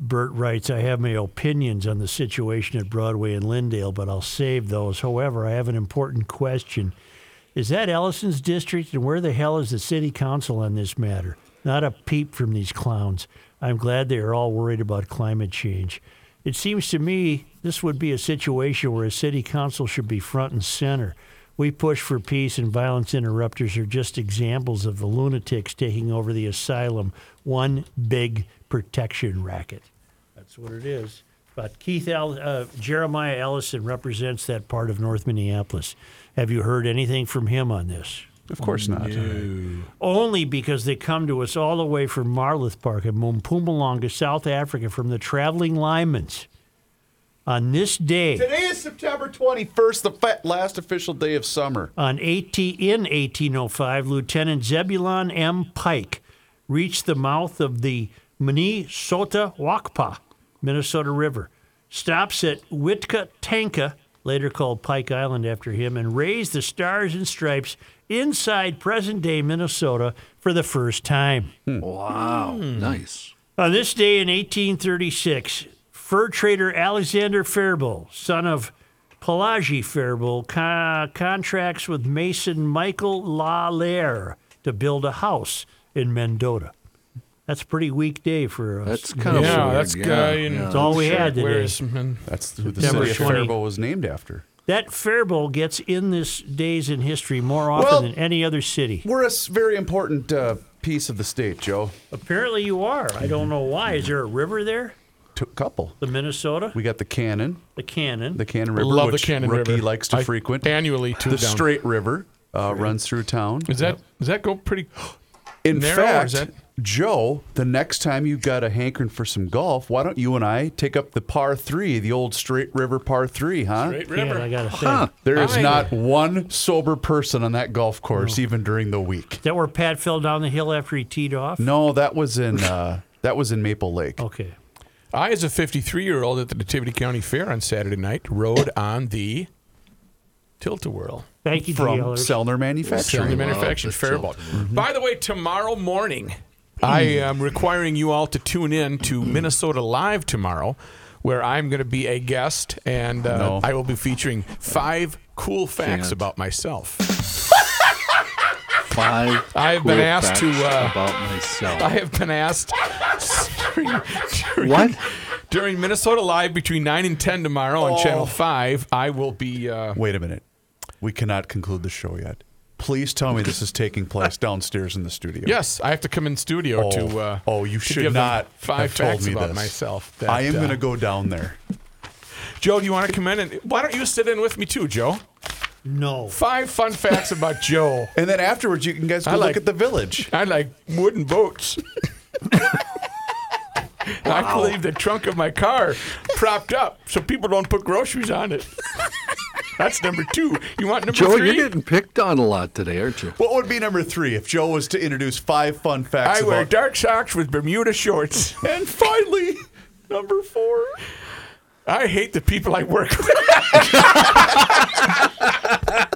S1: Bert writes, I have my opinions on the situation at Broadway and Lyndale, but I'll save those. However, I have an important question. Is that Ellison's district, and where the hell is the city council on this matter? Not a peep from these clowns. I'm glad they are all worried about climate change. It seems to me this would be a situation where a city council should be front and center. We push for peace, and violence interrupters are just examples of the lunatics taking over the asylum. One big protection racket. That's what it is. But Keith El- uh, Jeremiah Ellison represents that part of North Minneapolis. Have you heard anything from him on this?
S6: Of course not.
S1: Only because they come to us all the way from Marloth Park in Mpumalanga, South Africa, from the traveling Lymans. On this day,
S6: Today is September 21st, the fa- last official day of summer.
S1: on 18, in 1805, Lieutenant Zebulon M. Pike reached the mouth of the Minnesota Wakpa, Minnesota River, stops at Witka Tanka, later called Pike Island after him, and raised the stars and stripes inside present day Minnesota for the first time. Hmm.
S2: Wow. Hmm. Nice.
S1: On this day in 1836, fur trader Alexander Faribault, son of Pelagie Faribault, co- contracts with mason Michael Lallaire to build a house in Mendota. That's a pretty weak day for us.
S2: That's kind of
S4: yeah,
S2: weird.
S4: that's
S2: yeah,
S4: guy in
S2: yeah.
S1: That's all we had today.
S4: Where's man?
S6: That's who the
S1: September
S6: city of
S1: 20.
S6: Faribault was named after.
S1: That Faribault gets in this days in history more often
S6: Well-
S1: than any other city.
S6: We're a s- very important uh, piece of the state, Joe.
S1: Apparently, you are. I don't know why. Is there a river there?
S6: t- couple.
S1: The Minnesota,
S6: We got the Cannon,
S1: the Cannon.
S6: the Cannon
S4: I
S6: River,
S4: love the
S6: which
S4: Cannon
S6: Rookie
S4: River.
S6: likes to
S4: I
S6: frequent.
S4: annually tube
S6: the
S4: down.
S6: Straight River uh, runs through town.
S4: Is that does that go pretty?
S6: In
S4: narrow, or
S6: fact,
S4: is that-
S6: Joe, the next time you've got a hankering for some golf, why don't you and I take up the par three, the old Straight River par three, huh?
S4: Straight
S1: Man,
S4: River.
S1: I gotta say,
S2: Huh.
S6: There is not one sober person on that golf course, even during the week.
S1: is that where Pat fell down the hill after he teed off?
S6: No, that was in uh, that was in Maple Lake.
S1: Okay.
S4: I, as a 53 year old at the Nativity County Fair on Saturday night, rode on the Tilt-A-Whirl.
S1: Thank you,
S6: From
S1: dealers.
S6: Sellner
S4: Selling
S6: Manufacturing.
S4: the manufactured
S2: the
S6: Mm-hmm.
S4: By the way, tomorrow morning, I am requiring you all to tune in to Minnesota Live tomorrow, where I'm going to be a guest, and uh,
S6: No.
S4: I will be featuring five cool facts
S2: Can't.
S4: about myself.
S2: Five.
S4: I've been
S2: cool
S4: asked to, uh,
S2: about myself.
S4: I have been asked during, during,
S2: What?
S4: during Minnesota Live between 9 and 10 tomorrow on
S6: Oh.
S4: Channel 5. I will be. Uh,
S6: Wait a minute. We cannot conclude the show yet. Please tell me this is taking place downstairs in the studio.
S4: yes, I have to come in studio
S6: Oh,
S4: to. Uh,
S6: oh, you should
S4: give
S6: not
S4: five
S6: have told
S4: facts
S6: me
S4: about
S6: this.
S4: myself. that,
S6: I am
S4: uh,
S6: going to go down there.
S4: Joe, do you want to come in and why don't you sit in with me too, Joe?
S1: No.
S4: Five fun facts about Joe.
S6: And then afterwards, you can guys go
S4: I
S6: look
S4: like-
S6: at the village.
S4: I like wooden boats. I can leave the trunk of my car propped up so people don't put groceries on it. That's number two. You want number
S2: Joe,
S4: three?
S2: you're getting picked on a lot today, aren't you?
S6: What would be number three if Joe was to introduce five fun facts
S4: I wear
S6: about?
S4: dark socks with Bermuda shorts.
S6: and finally, number four.
S4: I hate the people I work with.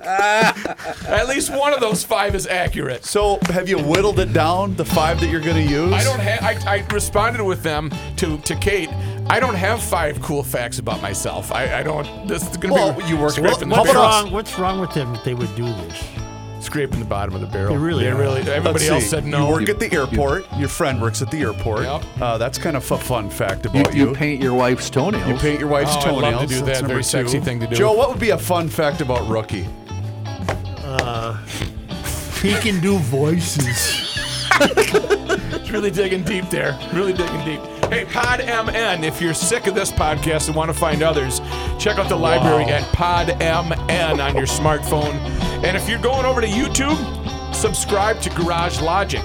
S4: At least one of those five is accurate.
S6: So, have you whittled it down? The five that you're going to use?
S4: I don't have. I, I responded with them to to Kate. I don't have five cool facts about myself. I, I don't. This is gonna
S6: Well,
S4: be
S6: you work-
S4: scraping the
S6: How
S1: What's
S6: about
S4: barrel.
S1: wrong? What's wrong with them that they would do this?
S4: Scraping the bottom of the barrel.
S1: They really
S4: They
S1: are.
S4: really. Everybody
S6: Let's
S4: else
S6: see.
S4: said no.
S6: You work at the airport. Your friend works at the airport.
S4: Yep.
S6: Uh, that's kind of a fun fact
S2: You,
S6: about you.
S2: you paint your wife's toenails.
S6: You paint your wife's
S4: Oh, I'd
S6: toenails.
S4: love to do
S6: That's
S4: that.
S6: number
S4: Very sexy
S6: two.
S4: thing to do.
S6: Joe, what would be a fun fact about Rookie?
S1: He can do voices.
S4: It's really digging deep there. Really digging deep. Hey, Pod MN, if you're sick of this podcast and want to find others, check out the library at Pod MN on your smartphone. And if you're going over to YouTube, subscribe to Garage Logic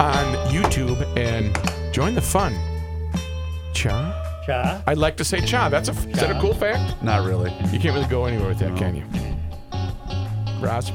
S4: on YouTube and join the fun. Cha?
S1: Cha?
S4: I'd like to say cha. That's a is that a cool fact?
S6: Not really.
S4: You can't really go anywhere with that, can you? Ross?